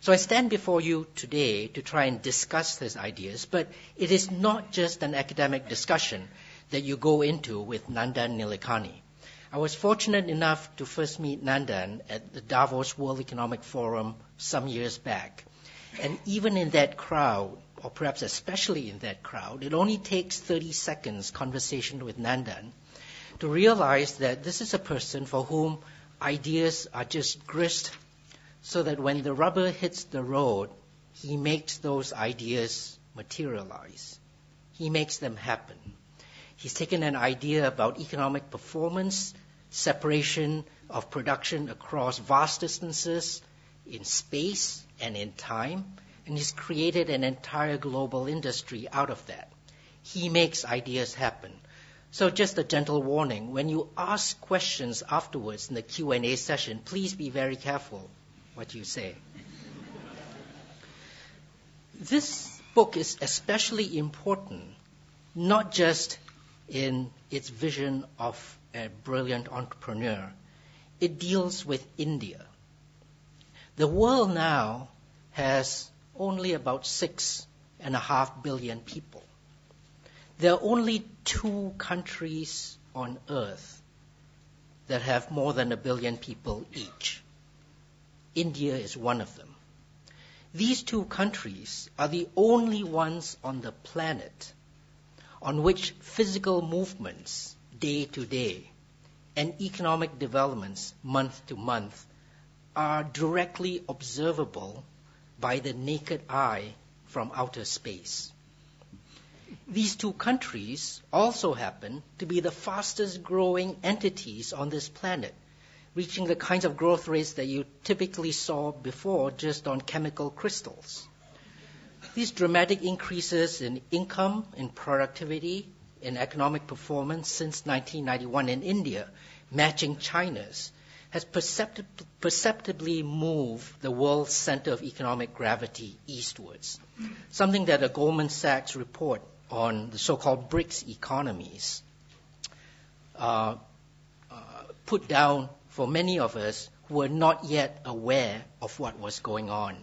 S3: So I stand before you today to try and discuss these ideas, but it is not just an academic discussion that you go into with Nandan Nilekani. I was fortunate enough to first meet Nandan at the Davos World Economic Forum some years back. And even in that crowd, or perhaps especially in that crowd, it only takes 30 seconds conversation with Nandan to realize that this is a person for whom ideas are just grist so that when the rubber hits the road, he makes those ideas materialize. He makes them happen. He's taken an idea about economic performance, separation of production across vast distances in space and in time, and he's created an entire global industry out of that. He makes ideas happen. So just a gentle warning, when you ask questions afterwards in the Q&A session, please be very careful what you say. this book is especially important, not just in its vision of a brilliant entrepreneur. It deals with India. The world now has only about six and a half billion people. There are only two countries on earth that have more than a billion people each. India is one of them. These two countries are the only ones on the planet on which physical movements day to day and economic developments month to month are directly observable by the naked eye from outer space. These two countries also happen to be the fastest growing entities on this planet, reaching the kinds of growth rates that you typically saw before just on chemical crystals. These dramatic increases in income, in productivity, in economic performance since 1991 in India, matching China's, has perceptibly moved the world's center of economic gravity eastwards, something that a Goldman Sachs report on the so-called BRICS economies uh, uh, put down for many of us who were not yet aware of what was going on.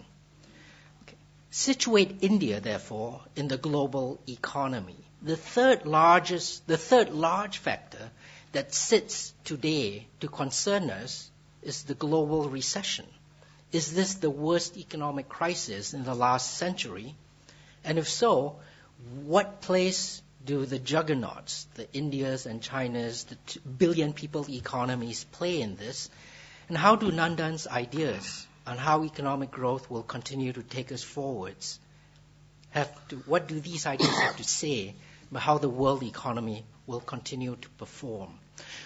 S3: Okay. Situate India, therefore, in the global economy. The third largest, the third large factor that sits today to concern us is the global recession. Is this the worst economic crisis in the last century? And if so, what place do the juggernauts, the Indias and Chinas, the billion people economies play in this? And how do Nandan's ideas on how economic growth will continue to take us forwards have to, what do these ideas have to say about how the world economy will continue to perform?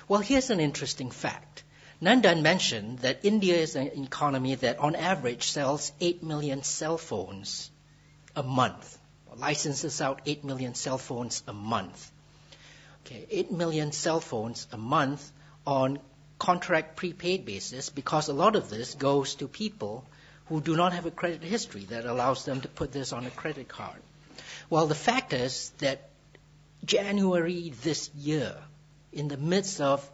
S3: Well, here's an interesting fact. Nandan mentioned that India is an economy that on average sells 8 million cell phones a month, licenses out 8 million cell phones a month. Okay, 8 million cell phones a month on contract prepaid basis because a lot of this goes to people who do not have a credit history that allows them to put this on a credit card. Well, the fact is that January this year, in the midst of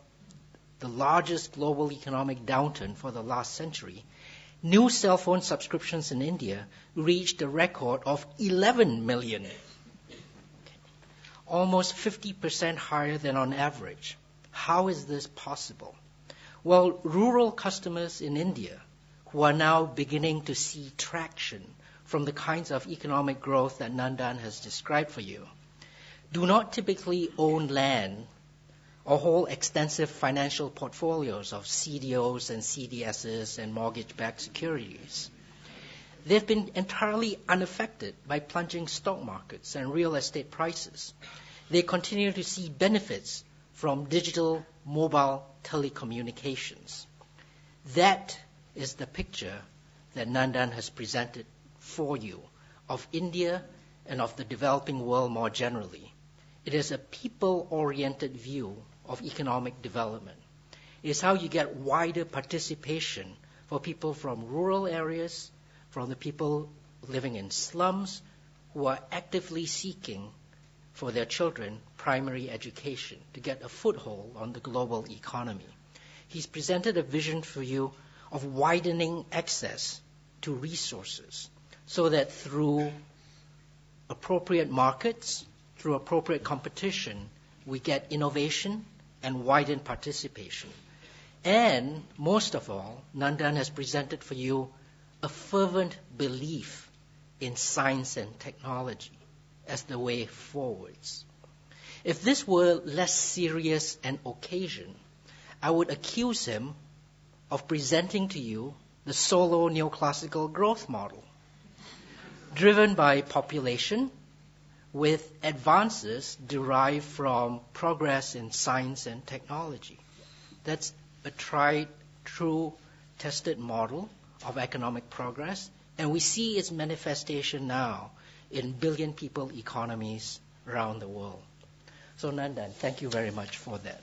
S3: the largest global economic downturn for the last century, new cell phone subscriptions in India reached a record of 11 million, almost 50% higher than on average. How is this possible? Well, rural customers in India who are now beginning to see traction from the kinds of economic growth that Nandan has described for you do not typically own land or hold extensive financial portfolios of CDOs and CDSs and mortgage-backed securities. They've been entirely unaffected by plunging stock markets and real estate prices. They continue to see benefits from digital mobile telecommunications. That is the picture that Nandan has presented for you of India and of the developing world more generally. It is a people-oriented view of economic development. It is how you get wider participation for people from rural areas, from the people living in slums, who are actively seeking for their children primary education to get a foothold on the global economy. He's presented a vision for you of widening access to resources so that through appropriate markets, through appropriate competition, we get innovation and widen participation. And most of all, Nandan has presented for you a fervent belief in science and technology as the way forwards. If this were less serious an occasion, I would accuse him of presenting to you the Solow neoclassical growth model, driven by population with advances derived from progress in science and technology. That's a tried, true, tested model of economic progress, and we see its manifestation now in billion people economies around the world. So, Nandan, thank you very much for that.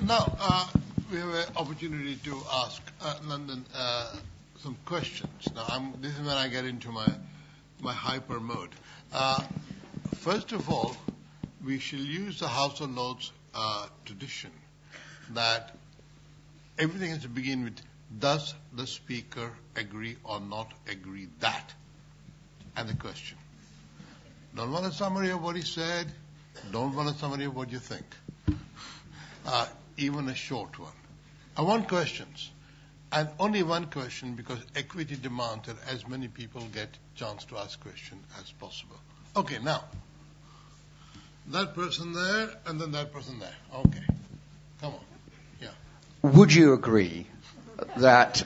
S1: Now, uh, we have an opportunity to ask uh, Nandan uh, some questions. Now, I'm, this is when I get into my, my hyper mode. Uh, first of all, we shall use the House of Lords uh, tradition that everything has to begin with does the speaker agree or not agree that? And the question. Don't want a summary of what he said. Don't want a summary of what you think. Uh, even a short one. I want questions. And only one question because equity demands that as many people get chance to ask question as possible. Okay, now. That person there and then that person there. Okay. Come on. Yeah.
S4: Would you agree that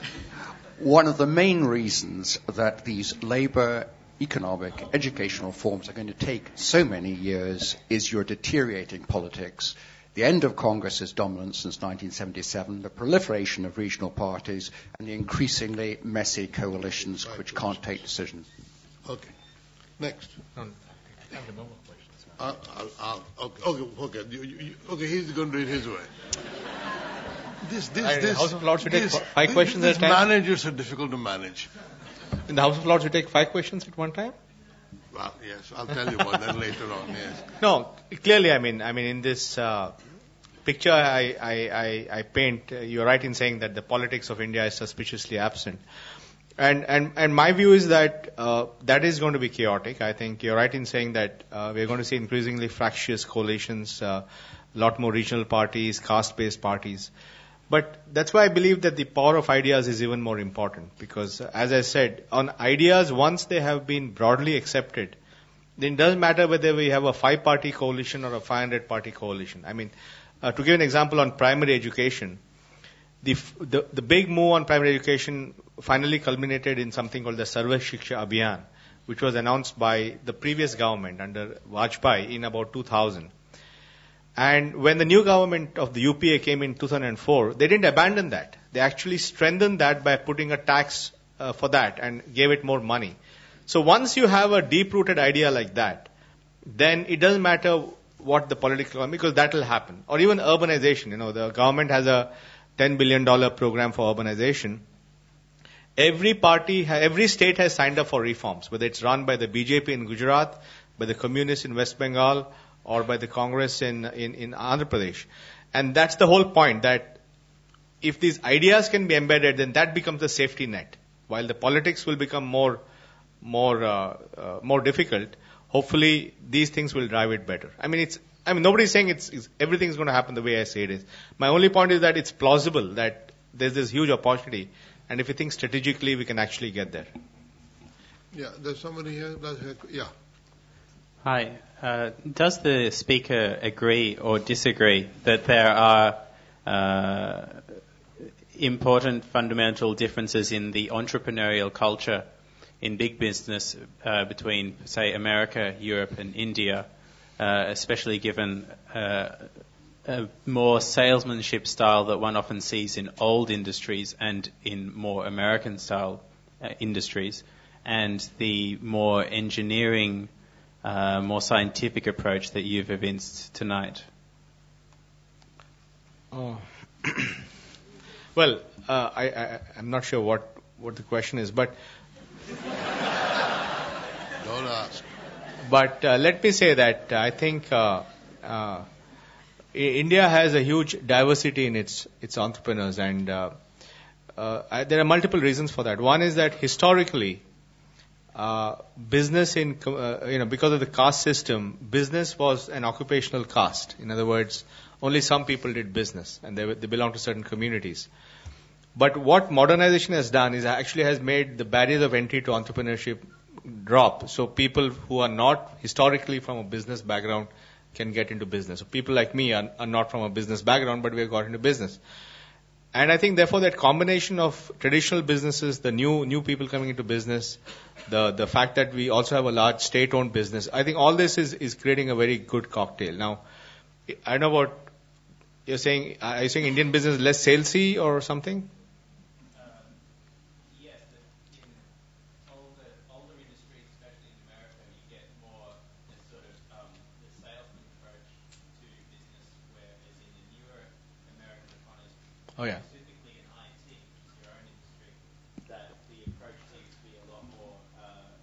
S4: one of the main reasons that these labor economic educational reforms are going to take so many years is your deteriorating politics, the end of Congress's dominance since 1977, the proliferation of regional parties, and the increasingly messy coalitions which can't take decisions.
S1: Okay. Next. I'll, I'll, uh, uh, uh, okay, okay, okay. You, you, okay, he's going to do it his way
S2: this, this, I, this, House of Lords, you take five questions at a time.
S1: Managers are difficult to manage.
S2: In the House of Lords, you take five questions at one time.
S1: Well, yes, I'll tell you about that later on. Yes.
S2: No, clearly, I mean, I mean, in this uh, picture I, I, I, I paint, uh, you're right in saying that the politics of India is suspiciously absent. And, and, and my view is that uh, that is going to be chaotic. I think you're right in saying that uh, we're going to see increasingly fractious coalitions, a uh, lot more regional parties, caste-based parties. But that's why I believe that the power of ideas is even more important because, as I said, on ideas, once they have been broadly accepted, then it doesn't matter whether we have a five party coalition or a 500 party coalition. I mean, uh, to give an example on primary education, the, the, the big move on primary education finally culminated in something called the Sarva Shiksha Abhiyan, which was announced by the previous government under Vajpayee in about 2000. And when the new government of the UPA came in 2004, they didn't abandon that. They actually strengthened that by putting a tax uh, for that and gave it more money. So once you have a deep rooted idea like that, then it doesn't matter what the political economy, because that will happen, or even urbanization. You know, the government has a 10 billion dollar program for urbanization. Every party, every state has signed up for reforms, whether it's run by the BJP in Gujarat, by the communists in West Bengal, or by the Congress in, in, in Andhra Pradesh. And that's the whole point that if these ideas can be embedded, then that becomes a safety net. While the politics will become more, more, uh, uh, more difficult, hopefully these things will drive it better. I mean, it's, I mean, nobody's saying it's, it's everything's going to happen the way I say it is. My only point is that it's plausible that there's this huge opportunity, and if we think strategically, we can actually get there.
S1: Yeah, there's somebody here. Yeah.
S5: Hi. Uh, does the speaker agree or disagree that there are uh, important fundamental differences in the entrepreneurial culture in big business uh, between, say, America, Europe, and India, uh, especially given uh, a more salesmanship style that one often sees in old industries and in more American style uh, industries, and the more engineering uh, more scientific approach that you've evinced tonight?
S2: Oh. [coughs] well, uh, I, I, I'm not sure what, what the question is, but.
S1: Don't ask.
S2: But uh, let me say that I think uh, uh, India has a huge diversity in its its entrepreneurs, and uh, uh, there are multiple reasons for that. One is that historically, uh, business in, uh, you know, because of the caste system, business was an occupational caste. In other words, only some people did business and they, they belong to certain communities. But what modernization has done is actually has made the barriers of entry to entrepreneurship drop. So people who are not historically from a business background can get into business. So people like me are, are not from a business background, but we have got into business. And I think therefore that combination of traditional businesses, the new new people coming into business, the the fact that we also have a large state-owned business, I think all this is is creating a very good cocktail. Now, I know what you're saying. Are you saying Indian business is less salesy or something? Oh yeah. Specifically in IT, your own industry, that the approach seems to be a lot more uh,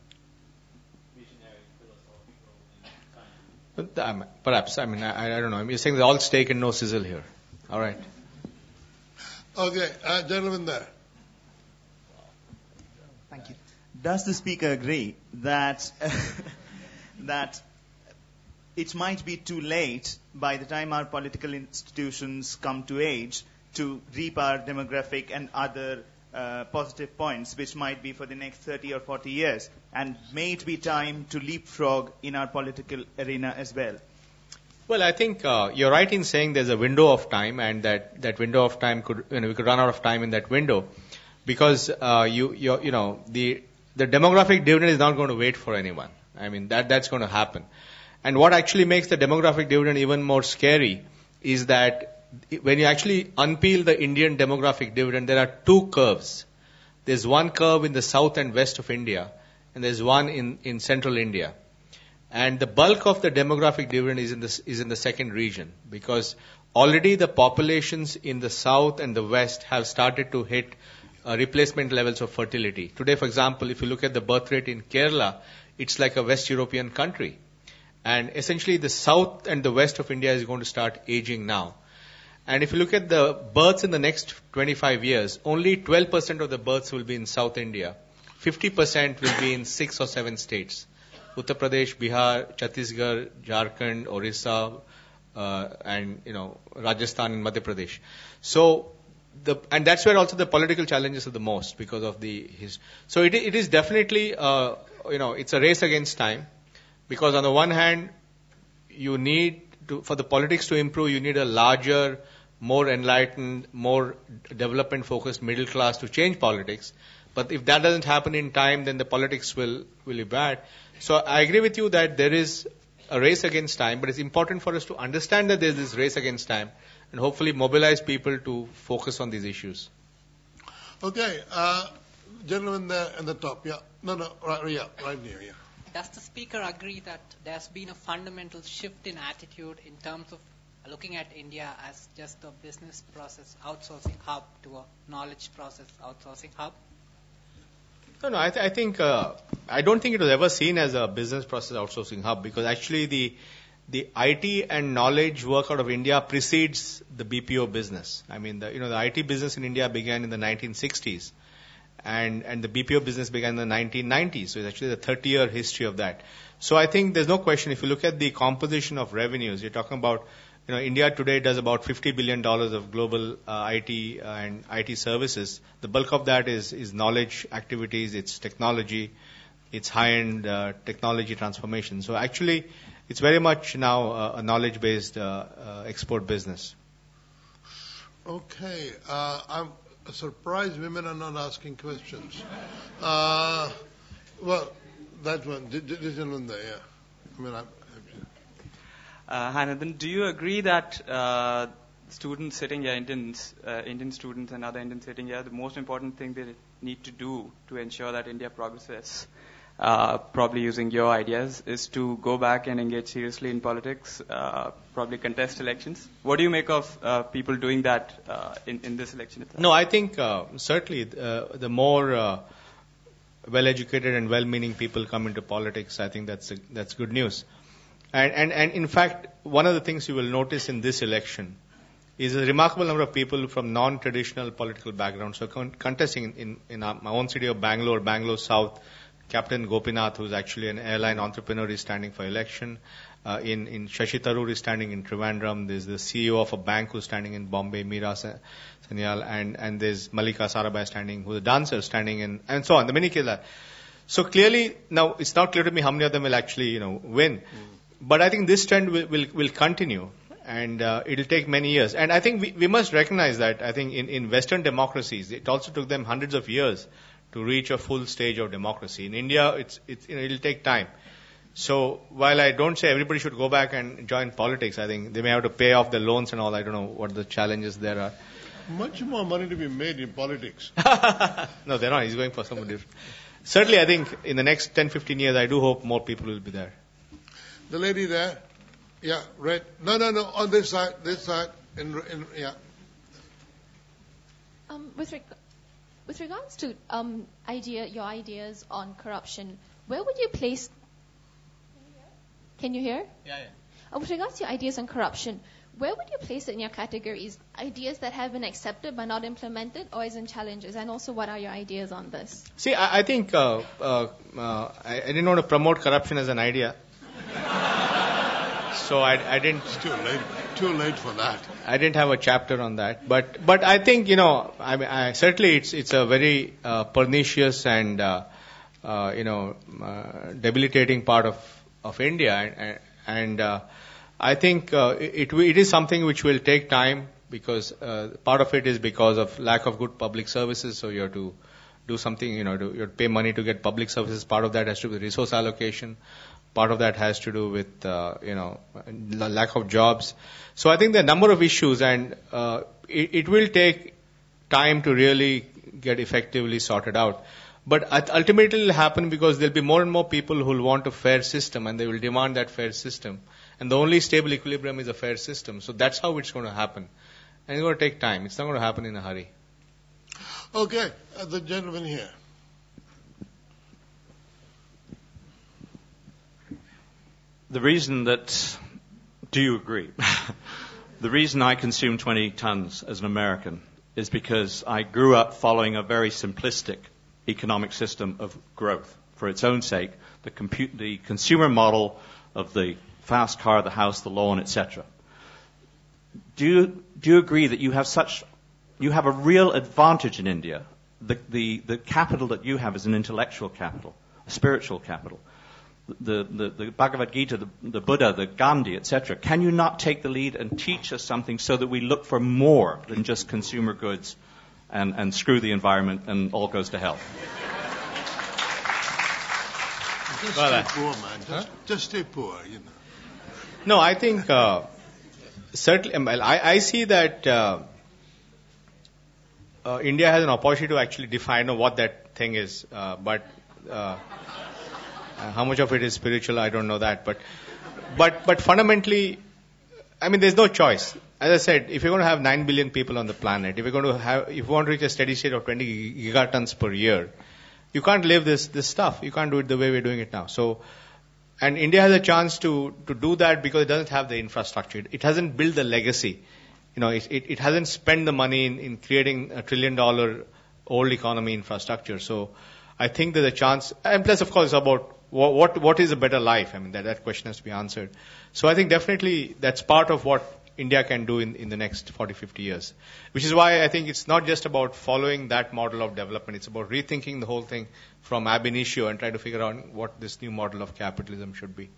S2: visionary, philosophical, and scientific. Perhaps. I mean, I, I don't know. You're saying the all steak and no sizzle here. All right.
S1: Okay, uh, gentlemen there.
S6: Thank you. Does the speaker agree that [laughs] that it might be too late by the time our political institutions come to age to reap our demographic and other uh, positive points, which might be for the next 30 or 40 years, and may it be time to leapfrog in our political arena as well?
S2: Well, I think uh, you're right in saying there's a window of time, and that, that window of time could, you know, we could run out of time in that window, because uh, you, you know, the the demographic dividend is not going to wait for anyone. I mean, that that's going to happen. And what actually makes the demographic dividend even more scary is that when you actually unpeel the Indian demographic dividend, there are two curves. There's one curve in the south and west of India, and there's one in, in central India. And the bulk of the demographic dividend is in, the, is in the second region because already the populations in the south and the west have started to hit uh, replacement levels of fertility. Today, for example, if you look at the birth rate in Kerala, it's like a West European country. And essentially, the south and the west of India is going to start aging now. And if you look at the births in the next 25 years, only 12% of the births will be in South India. 50% will be in six or seven states. Uttar Pradesh, Bihar, Chhattisgarh, Jharkhand, Orissa, uh, and, you know, Rajasthan and Madhya Pradesh. So, the, and that's where also the political challenges are the most because of the, his, so it, it is definitely, uh, you know, it's a race against time because on the one hand, you need to, for the politics to improve, you need a larger, more enlightened, more development focused middle class to change politics. But if that doesn't happen in time, then the politics will, will be bad. So I agree with you that there is a race against time, but it's important for us to understand that there's this race against time and hopefully mobilize people to focus on these issues.
S1: Okay, uh, gentleman there at the top, yeah. No, no, right, yeah, right near, yeah.
S7: does the speaker agree that there's been a fundamental shift in attitude in terms of looking at India as just a business process outsourcing hub to a knowledge process outsourcing hub?
S2: No, no. I, th- I think uh, I don't think it was ever seen as a business process outsourcing hub because actually the the IT and knowledge work out of India precedes the BPO business. I mean, the you know the IT business in India began in the 1960s, and and the BPO business began in the 1990s. So it's actually the 30 year history of that. So I think there's no question. If you look at the composition of revenues, you're talking about you know, India today does about $50 billion of global uh, IT uh, and IT services. The bulk of that is, is knowledge activities, it's technology, it's high-end uh, technology transformation. So actually, it's very much now uh, a knowledge-based uh, export business.
S1: Okay. I'm surprised women are not asking questions. well, that one, this gentleman there, yeah. I mean, I'm,
S8: uh, Hanathan, do you agree that uh, students sitting here, Indians, uh, Indian students and other Indians sitting here, the most important thing they need to do to ensure that India progresses, uh, probably using your ideas, is to go back and engage seriously in politics, uh, probably contest elections. What do you make of uh, people doing that uh, in, in this election? Itself?
S2: No, I think uh, certainly uh, the more uh, well-educated and well-meaning people come into politics, I think that's a, that's good news. And, and, and in fact, one of the things you will notice in this election is a remarkable number of people from non-traditional political backgrounds. Con- contesting in, in, in our, my own city of Bangalore, Bangalore South, Captain Gopinath, who's actually an airline entrepreneur, is standing for election. Uh, in, in Shashi Tharoor is standing in Trivandrum. There's the CEO of a bank who's standing in Bombay, Meera Sanyal, and, and there's Mallika Sarabhai standing, who's a dancer standing in, and so on. The many killer. So clearly, now it's not clear to me how many of them will actually, you know, win. Mm. But I think this trend will, will, will continue and uh, it'll take many years. And I think we, we must recognize that. I think in, in Western democracies, it also took them hundreds of years to reach a full stage of democracy. In India, it's, it's, you know, it'll take time. So while I don't say everybody should go back and join politics, I think they may have to pay off the loans and all. I don't know what the challenges there are.
S1: Much more money to be made in politics. [laughs]
S2: no, they're not. He's going for something different. Certainly, I think in the next 10, 15 years, I do hope more people will be there.
S1: The lady there, yeah, red. No, no, no, on this side, this side, in, in yeah.
S9: Um, with, reg- with regards to um, idea, your ideas on corruption, where would you place? Can you hear?
S2: Yeah, yeah.
S9: Uh, with regards to your ideas on corruption, where would you place it in your categories? Ideas that have been accepted but not implemented, or as in challenges? And also, what are your ideas on this?
S2: See, I, I think uh, uh, uh I, I, didn't want to promote corruption as an idea so I, I didn't.
S1: It's too late. Too late for that.
S2: I didn't have a chapter on that, but but I think you know, I mean, I, certainly it's it's a very uh, pernicious and uh, uh, you know uh, debilitating part of of India, and, and uh, I think uh, it it is something which will take time because part of it is because of lack of good public services. So you have to do something, you know, to, you have to pay money to get public services. Part of that has to be resource allocation. Part of that has to do with, uh, you know, lack of jobs. So I think there are a number of issues and uh, it, it will take time to really get effectively sorted out. But ultimately it will happen because there'll be more and more people who will want a fair system and they will demand that fair system. And the only stable equilibrium is a fair system. So that's how it's going to happen. And it's going to take time. It's not going to happen in a hurry.
S1: Okay, uh, the gentleman here.
S10: The reason that, do you agree? [laughs] the reason I consume 20 tons as an American is because I grew up following a very simplistic economic system of growth for its own sake, the, compu- the consumer model of the fast car, the house, the lawn, etc. Do you, do you agree that you have such, you have a real advantage in India? The, the, the capital that you have is an intellectual capital, a spiritual capital the, the, the Bhagavad Gita, the, the Buddha, the Gandhi, etc. Can you not take the lead and teach us something so that we look for more than just consumer goods and, and screw the environment and all goes to hell?
S1: Just well, stay poor, man. Just, huh? just stay poor, you know.
S2: No, I think uh, certainly. Well, I, I see that uh, uh, India has an opportunity to actually define what that thing is, uh, but uh, Uh, Uh, how much of it is spiritual, I don't know that. But, but, but fundamentally, I mean, there's no choice. As I said, if you're going to have 9 billion people on the planet, if you're going to have, if you want to reach a steady state of 20 gigatons per year, you can't live this, this stuff. You can't do it the way we're doing it now. So, and India has a chance to, to do that because it doesn't have the infrastructure. It, it hasn't built the legacy. You know, it, it, it hasn't spent the money in, in creating a trillion dollar old economy infrastructure. So I think there's a chance, and plus of course about what, what, what is a better life? I mean, that, that question has to be answered. So I think definitely that's part of what India can do in, in the next 40, 50 years. Which is why I think it's not just about following that model of development, it's about rethinking the whole thing from ab initio and try to figure out what this new model of capitalism should be.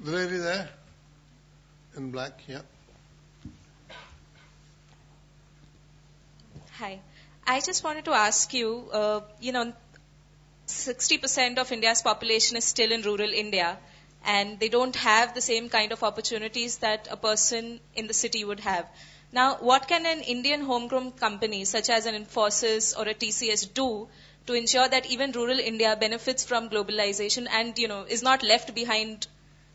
S1: The lady there in black, yeah.
S11: Hi. I just wanted to ask you, uh, you know, 60% of India's population is still in rural India and they don't have the same kind of opportunities that a person in the city would have. Now, what can an Indian homegrown company such as an Infosys or a TCS do to ensure that even rural India benefits from globalization and, you know, is not left behind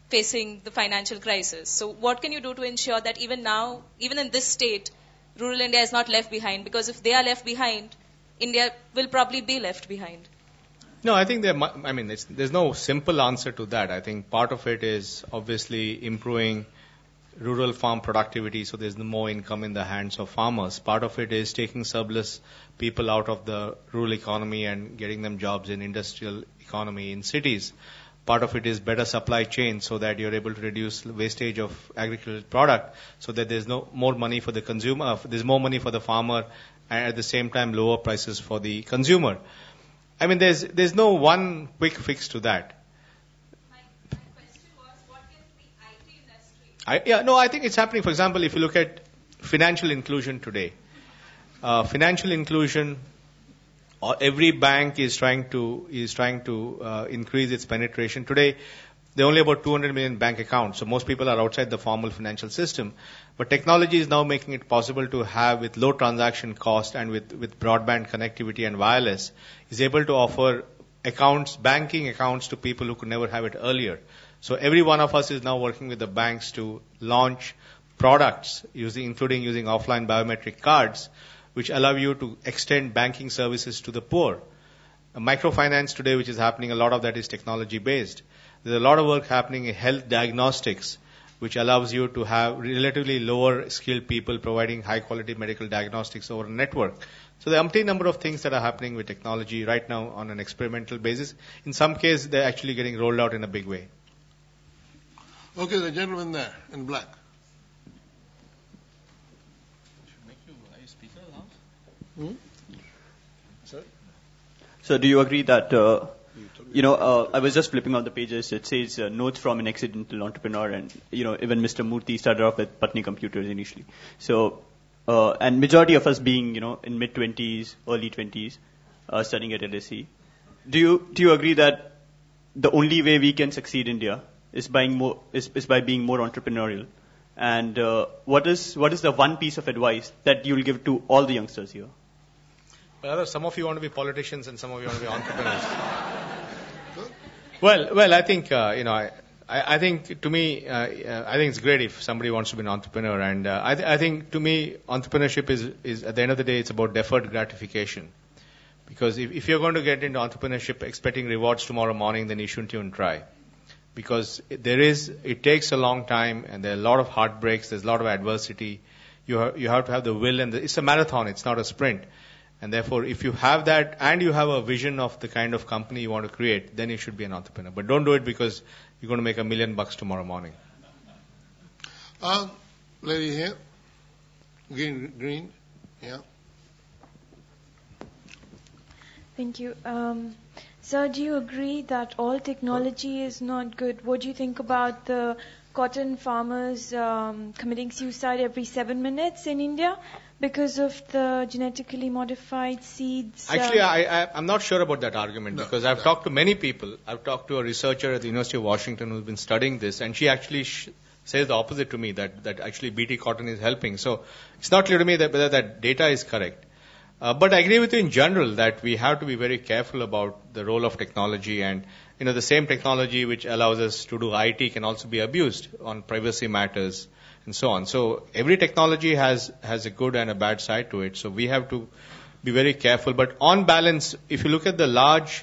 S11: facing the financial crisis? So what can you do to ensure that even now, even in this state, rural India is not left behind? Because if they are left behind, India will probably be left behind.
S2: No, I think there. I mean, there's no simple answer to that. I think part of it is obviously improving rural farm productivity, so there's more income in the hands of farmers. Part of it is taking surplus people out of the rural economy and getting them jobs in industrial economy in cities. Part of it is better supply chain so that you're able to reduce wastage of agricultural product so that there's no more money for the consumer, there's more money for the farmer and at the same time lower prices for the consumer. I mean, there's, there's no one quick fix to that. I, yeah, no, I think it's happening. For example, if you look at financial inclusion today, uh, financial inclusion, uh, every bank is trying to is trying to uh, increase its penetration. Today, there are only about 200 million bank accounts, so most people are outside the formal financial system. But technology is now making it possible to have, with low transaction cost and with, with broadband connectivity and wireless, is able to offer accounts, banking accounts to people who could never have it earlier. So every one of us is now working with the banks to launch products, using, including using offline biometric cards, which allow you to extend banking services to the poor. Microfinance today, which is happening, a lot of that is technology based. There's a lot of work happening in health diagnostics, which allows you to have relatively lower skilled people providing high quality medical diagnostics over a network. So there are umpteen number of things that are happening with technology right now on an experimental basis. In some cases, they're actually getting rolled out in a big way.
S1: Okay, the gentleman there in black.
S12: Hmm? So, do you agree that, uh, you know, uh, I was just flipping on the pages. It says uh, notes from an accidental entrepreneur, and you know, even Mr. Murthy started off with Patni Computers initially. So, uh, and majority of us being, you know, in mid 20s, early 20s, uh, studying at LSE. Do you do you agree that the only way we can succeed in India is by more is, is by being more entrepreneurial? And uh, what is what is the one piece of advice that you will give to all the youngsters here?
S2: Well, some of you want to be politicians and some of you want to be entrepreneurs. [laughs] well, well, I think uh, you know, I, I, I think to me, uh, uh, I think it's great if somebody wants to be an entrepreneur, and uh, I, th- I think to me, entrepreneurship is is at the end of the day, it's about deferred gratification. Because if, if you're going to get into entrepreneurship expecting rewards tomorrow morning, then you shouldn't even try. Because there is, it takes a long time, and there are a lot of heartbreaks. There's a lot of adversity. You have, you have to have the will, and the, it's a marathon. It's not a sprint. And therefore, if you have that and you have a vision of the kind of company you want to create, then you should be an entrepreneur. But don't do it because you're going to make a million bucks tomorrow morning.
S1: Uh, lady here, green, green, yeah.
S13: Thank you. Um, sir, do you agree that all technology is not good? What do you think about the cotton farmers um, committing suicide every seven minutes in India? Because of the genetically modified seeds?
S2: Uh, Actually, I, I, am not sure about that argument no, because I've no. talked to many people. I've talked to a researcher at the University of Washington who's been studying this, and she actually sh- says the opposite to me that, that actually BT cotton is helping. So it's not clear to me that whether that data is correct. Uh, but I agree with you in general that we have to be very careful about the role of technology and you know the same technology which allows us to do IT can also be abused on privacy matters and so on. So every technology has has a good and a bad side to it. So we have to be very careful. But on balance, if you look at the large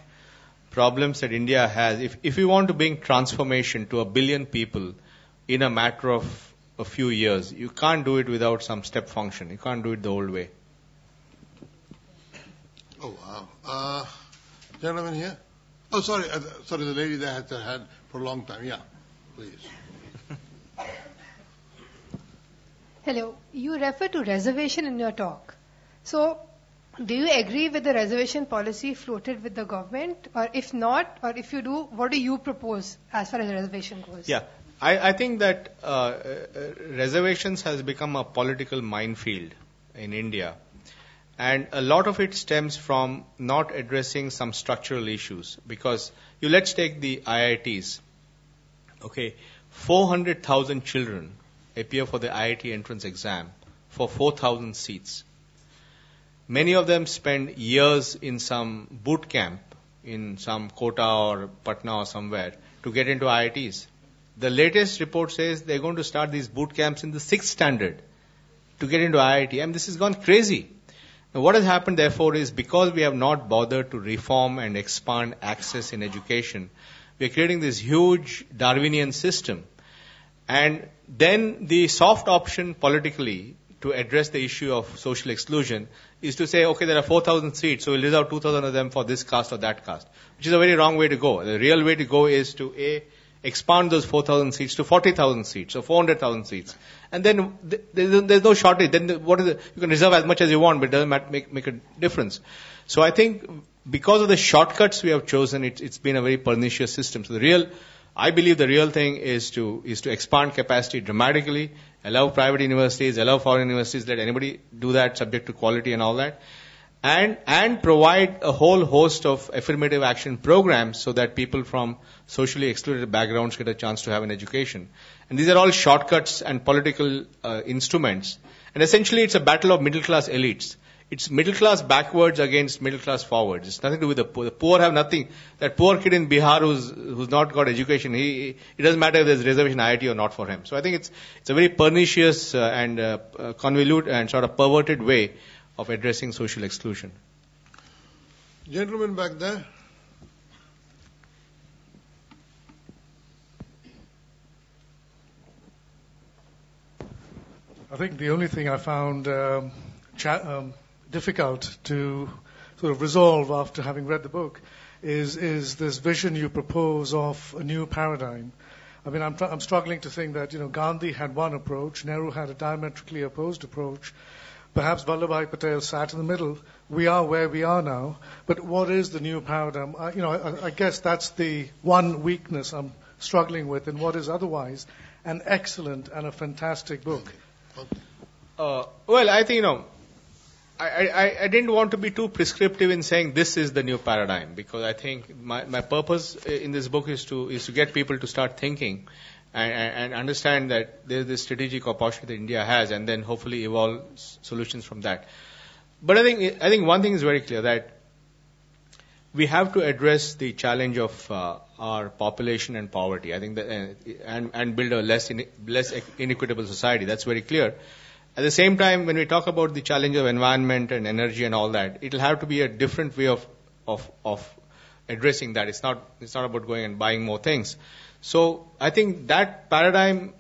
S2: problems that India has, if if we want to bring transformation to a billion people in a matter of a few years, you can't do it without some step function. You can't do it the old way.
S1: Oh, wow. Uh, gentleman here? Oh, sorry. Uh, sorry, the lady that had her hand for a long time. Yeah, please.
S14: Hello. You refer to reservation in your talk. So, do you agree with the reservation policy floated with the government? Or if not, or if you do, what do you propose as far as reservation goes?
S2: Yeah. I, I think that uh, uh, reservations has become a political minefield in India and a lot of it stems from not addressing some structural issues. Because you let's take the IITs. Okay, 400,000 children appear for the IIT entrance exam for 4,000 seats. Many of them spend years in some boot camp in some Kota or Patna or somewhere to get into IITs. The latest report says they're going to start these boot camps in the sixth standard to get into IIT. I mean, this has gone crazy. Now, what has happened, therefore, is because we have not bothered to reform and expand access in education, we are creating this huge Darwinian system. And then the soft option politically to address the issue of social exclusion is to say, okay, there are 4,000 seats, so we'll reserve 2,000 of them for this caste or that caste, which is a very wrong way to go. The real way to go is to A, expand those 4,000 seats to 40,000 seats or 400,000 seats and then there's no shortage. Then what is? You can reserve as much as you want, but it doesn't make, make a difference. So I think because of the shortcuts we have chosen, it, it's been a very pernicious system. So the real, I believe the real thing is to, is to expand capacity dramatically, allow private universities, allow foreign universities, let anybody do that subject to quality and all that. And, and provide a whole host of affirmative action programs so that people from socially excluded backgrounds get a chance to have an education. And these are all shortcuts and political uh, instruments. And essentially, it's a battle of middle class elites. It's middle class backwards against middle class forwards. It's nothing to do with the poor. The poor have nothing. That poor kid in Bihar who's, who's not got education, he, it doesn't matter if there's reservation IIT or not for him. So I think it's, it's a very pernicious uh, and uh, uh convoluted and sort of perverted way of addressing social exclusion.
S1: Gentlemen back there.
S15: I think the only thing I found um, cha- um, difficult to sort of resolve after having read the book is is this vision you propose of a new paradigm. I mean, I'm, tr- I'm struggling to think that you know Gandhi had one approach, Nehru had a diametrically opposed approach. Perhaps Vallabhbhai Patel sat in the middle. We are where we are now. But what is the new paradigm? I, you know, I, I guess that's the one weakness I'm struggling with in what is otherwise an excellent and a fantastic book.
S2: Uh, well, I think, you know, I, I, I, didn't want to be too prescriptive in saying this is the new paradigm because I think my, my purpose in this book is to is to get people to start thinking and, and understand that there's this strategic opportunity that India has and then hopefully evolve solutions from that. But I think I think one thing is very clear that we have to address the challenge of uh, our population and poverty. I think that, uh, and, and build a less in, less inequitable society. That's very clear. At the same time, when we talk about the challenge of environment and energy and all that, it'll have to be a different way of of of addressing that. It's not it's not about going and buying more things. So I think that paradigm,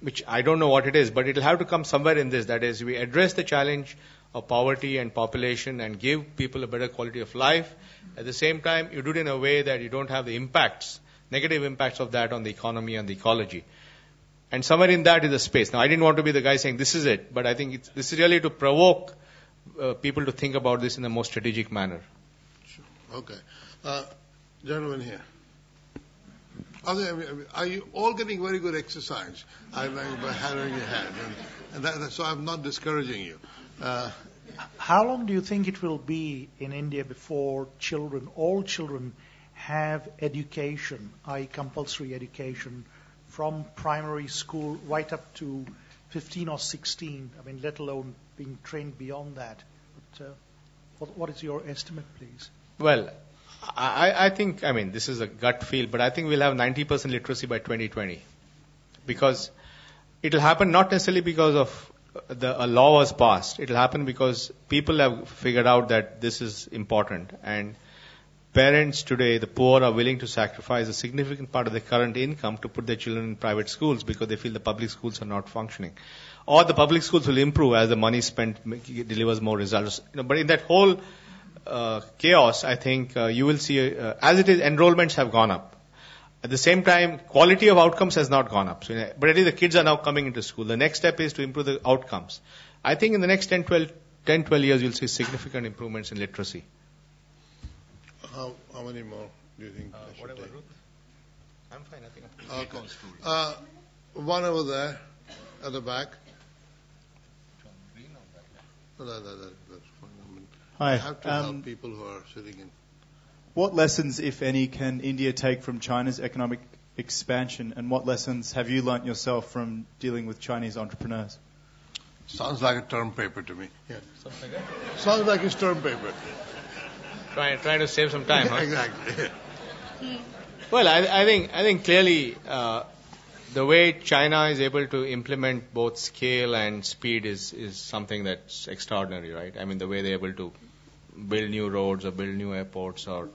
S2: which I don't know what it is, but it'll have to come somewhere in this. That is, we address the challenge of poverty and population and give people a better quality of life. At the same time, you do it in a way that you don't have the impacts, negative impacts of that on the economy and the ecology. And somewhere in that is a space. Now, I didn't want to be the guy saying this is it, but I think this is really to provoke uh, people to think about this in a more strategic manner.
S1: Sure. Okay. Uh, gentleman here. Are, they, are, you all getting very good exercise I, by having your hand? And, and that, so I'm not discouraging you. Uh,
S16: How long do you think it will be in India before children, all children, have education, i.e., compulsory education, from primary school right up to 15 or 16? I mean, let alone being trained beyond that. But, uh, What, what is your estimate, please?
S2: Well, I, I think, I mean, this is a gut feel, but I think we'll have 90% literacy by 2020. Because it'll happen not necessarily because of the, a law was passed. It'll happen because people have figured out that this is important. And parents today, the poor, are willing to sacrifice a significant part of their current income to put their children in private schools because they feel the public schools are not functioning. Or the public schools will improve as the money spent delivers more results. You know, but in that whole uh, chaos, I think uh, you will see, uh, as it is, enrollments have gone up. At the same time, quality of outcomes has not gone up. So, but at least the kids are now coming into school. The next step is to improve the outcomes. I think in the next 10, 12, 10, 12 years, you'll see significant improvements in literacy.
S1: How, how many more do you think?
S2: Uh, whatever, Ruth. I'm fine, I think.
S1: Okay. Uh, one over there, at the back. I
S17: Hi.
S1: I have to
S17: um,
S1: help people who are sitting in.
S17: What lessons, if any, can India take from China's economic expansion, and what lessons have you learnt yourself from dealing with Chinese entrepreneurs?
S1: Sounds like a term paper to me. Yeah. Something like that? Sounds like a term paper.
S2: Trying, trying to save some time, [laughs] huh?
S1: exactly.
S2: Well, I, I think I think clearly uh, the way China is able to implement both scale and speed is is something that's extraordinary, right? I mean, the way they're able to build new roads or build new airports or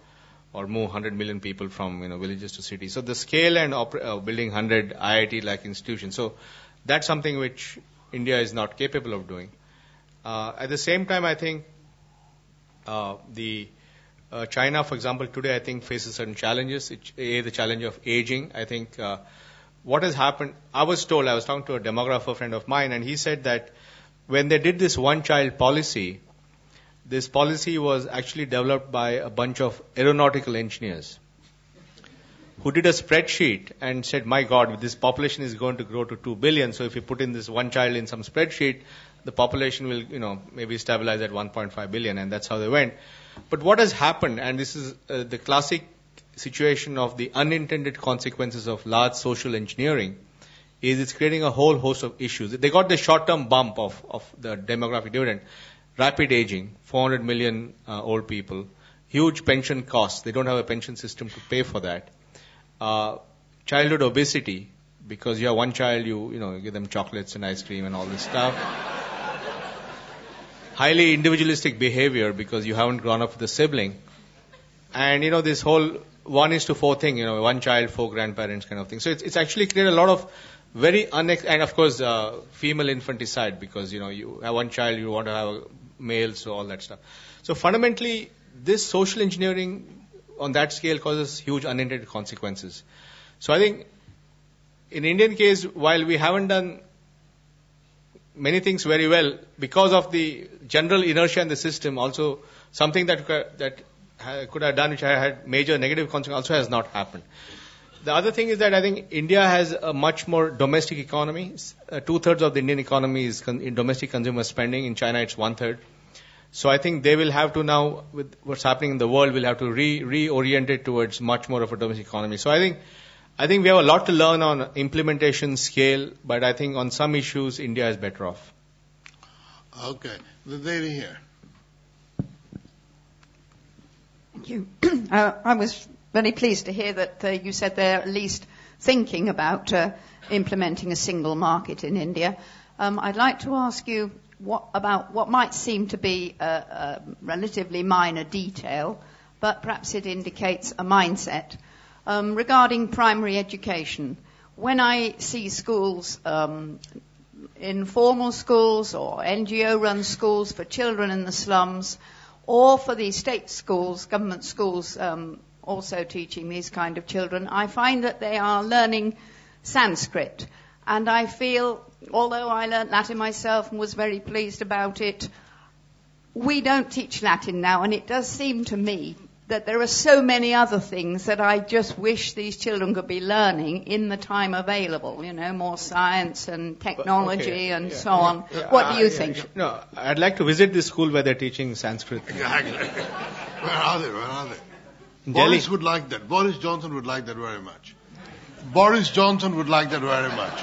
S2: or move 100 million people from you know villages to cities. So the scale and oper- uh, building 100 IIT-like institutions. So that's something which India is not capable of doing. Uh, at the same time, I think uh, the uh, China, for example, today I think faces certain challenges. It, a, the challenge of aging. I think uh, what has happened. I was told I was talking to a demographer friend of mine, and he said that when they did this one-child policy, this policy was actually developed by a bunch of aeronautical engineers who did a spreadsheet and said, my God, this population is going to grow to 2 billion. So if you put in this one child in some spreadsheet, the population will, you know, maybe stabilize at 1.5 billion. And that's how they went. But what has happened, and this is uh, the classic situation of the unintended consequences of large social engineering, is it's creating a whole host of issues. They got the short-term bump of, of the demographic dividend. Rapid aging, 400 million uh, old people, huge pension costs. They don't have a pension system to pay for that. Uh, childhood obesity, because you have one child, you you know you give them chocolates and ice cream and all this stuff. Highly individualistic behavior because you haven't grown up with a sibling, and you know this whole one is to four thing, you know, one child, four grandparents kind of thing. So it's, it's actually created a lot of very unex, and of course, uh, female infanticide because, you know, you have one child, you want to have a male, so all that stuff. So fundamentally, this social engineering on that scale causes huge unintended consequences. So I think in Indian case, while we haven't done many things very well, because of the general inertia in the system, also something that, that could have done which I had major negative consequences also has not happened. The other thing is that I think India has a much more domestic economy. Uh, Two thirds of the Indian economy is con- in domestic consumer spending. In China, it's one third. So I think they will have to now, with what's happening in the world, will have to re- reorient it towards much more of a domestic economy. So I think, I think we have a lot to learn on implementation scale, but I think on some issues, India is better off.
S1: Okay, the lady here.
S18: Thank you. [clears throat] uh, I was very pleased to hear that uh, you said they're at least thinking about uh, implementing a single market in India. Um, I'd like to ask you what, about what might seem to be a, a, relatively minor detail, but perhaps it indicates a mindset um, regarding primary education. When I see schools, um, informal schools or NGO-run schools for children in the slums, or for the state schools, government schools, um, also teaching these kind of children, I find that they are learning Sanskrit. And I feel, although I learnt Latin myself and was very pleased about it, we don't teach Latin now, and it does seem to me that there are so many other things that I just wish these children could be learning in the time available. You know, more science and technology
S2: okay,
S18: and
S2: yeah,
S18: so on.
S2: yeah,
S18: what do you
S2: uh,
S18: think?
S2: No, I'd like to visit this school where they're teaching Sanskrit.
S1: Exactly. [laughs] Where are they? Where are they?
S2: Delhi.
S1: Boris would like that. Boris Johnson would like that very much. Boris Johnson would like that very much.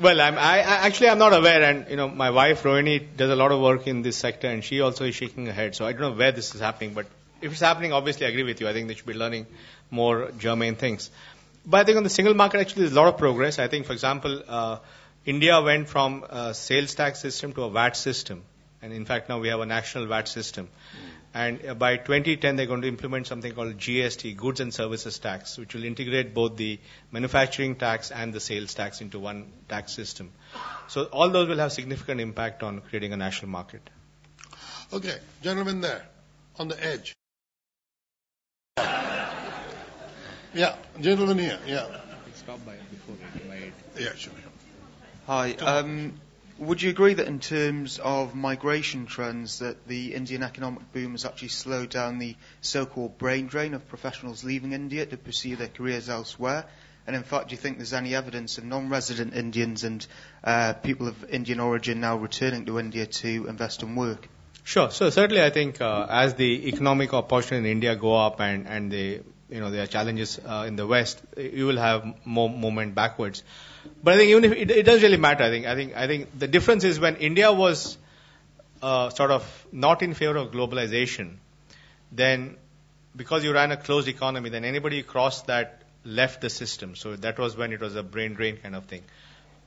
S2: Well, I'm, I, I actually I'm not aware, and you know my wife Rohini does a lot of work in this sector, and she also is shaking her head. So I don't know where this is happening, but if it's happening, obviously I agree with you. I think they should be learning more germane things. But I think on the single market, actually, there's a lot of progress. I think, for example, uh, India went from a sales tax system to a VAT system, and in fact now we have a national VAT system. And uh, by 2010, they're going to implement something called GST, Goods and Services Tax, which will integrate both the manufacturing tax and the sales tax into one tax system. So all those will have significant impact on creating a national market.
S1: Okay, gentlemen there, on the edge. Yeah, gentleman here, yeah.
S2: Stop by before by
S1: Yeah, sure.
S19: Hi. Um, would you agree that in terms of migration trends, that the Indian economic boom has actually slowed down the so-called brain drain of professionals leaving India to pursue their careers elsewhere? And in fact, do you think there's any evidence of non-resident Indians and uh, people of Indian origin now returning to India to invest and work?
S2: Sure. So certainly, I think uh, as the economic opportunity in India go up and and the you know there are challenges uh, in the West, you will have more movement backwards. But I think even if it, it doesn't really matter. I think I think I think the difference is when India was uh, sort of not in favor of globalization, then because you ran a closed economy, then anybody who crossed that left the system. So that was when it was a brain drain kind of thing.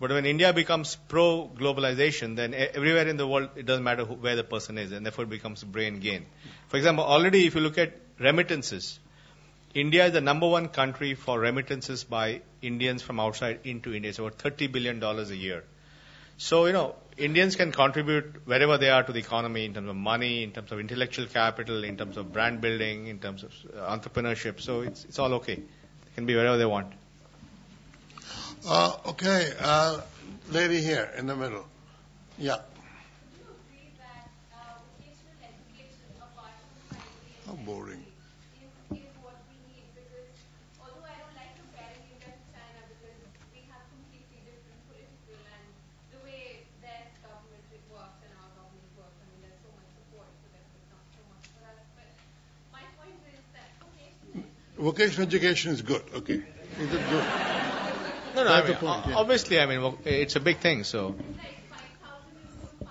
S2: But when India becomes pro globalization, then everywhere in the world, it doesn't matter who, where the person is, and therefore it becomes brain gain. For example, already if you look at remittances, India is the number one country for remittances by Indians from outside into India. It's about $30 billion a year. So, you know, Indians can contribute wherever they are to the economy in terms of money, in terms of intellectual capital, in terms of brand building, in terms of uh, entrepreneurship. So it's, it's all okay. They can be wherever they want.
S1: Uh, okay, uh, lady here in the middle. Yeah. How boring. Vocational education is good. Okay. Is it good?
S2: No, no,
S1: That's
S2: I mean,
S1: point, yeah.
S2: obviously, I mean, it's a big thing, so.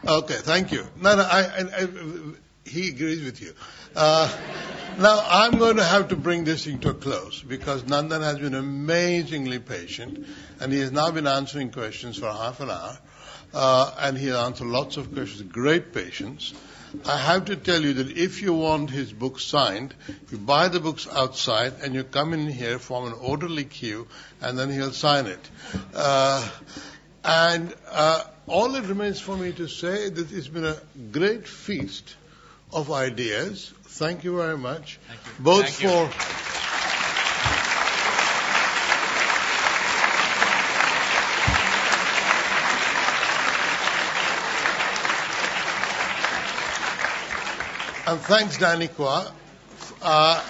S1: Okay, thank you. No, no, I, I, I, he agrees with you. Uh, now, I'm going to have to bring this thing to a close because Nandan has been amazingly patient and he has now been answering questions for half an hour. Uh, and he has answered lots of questions with great patience. I have to tell you that if you want his book signed, you buy the books outside and you come in here, form an orderly queue, and then he'll sign it. Uh, and uh, all it remains for me to say that it's been a great feast of ideas. Thank you very much. Both
S2: Thank you.
S1: And thanks, Danny Quah, uh,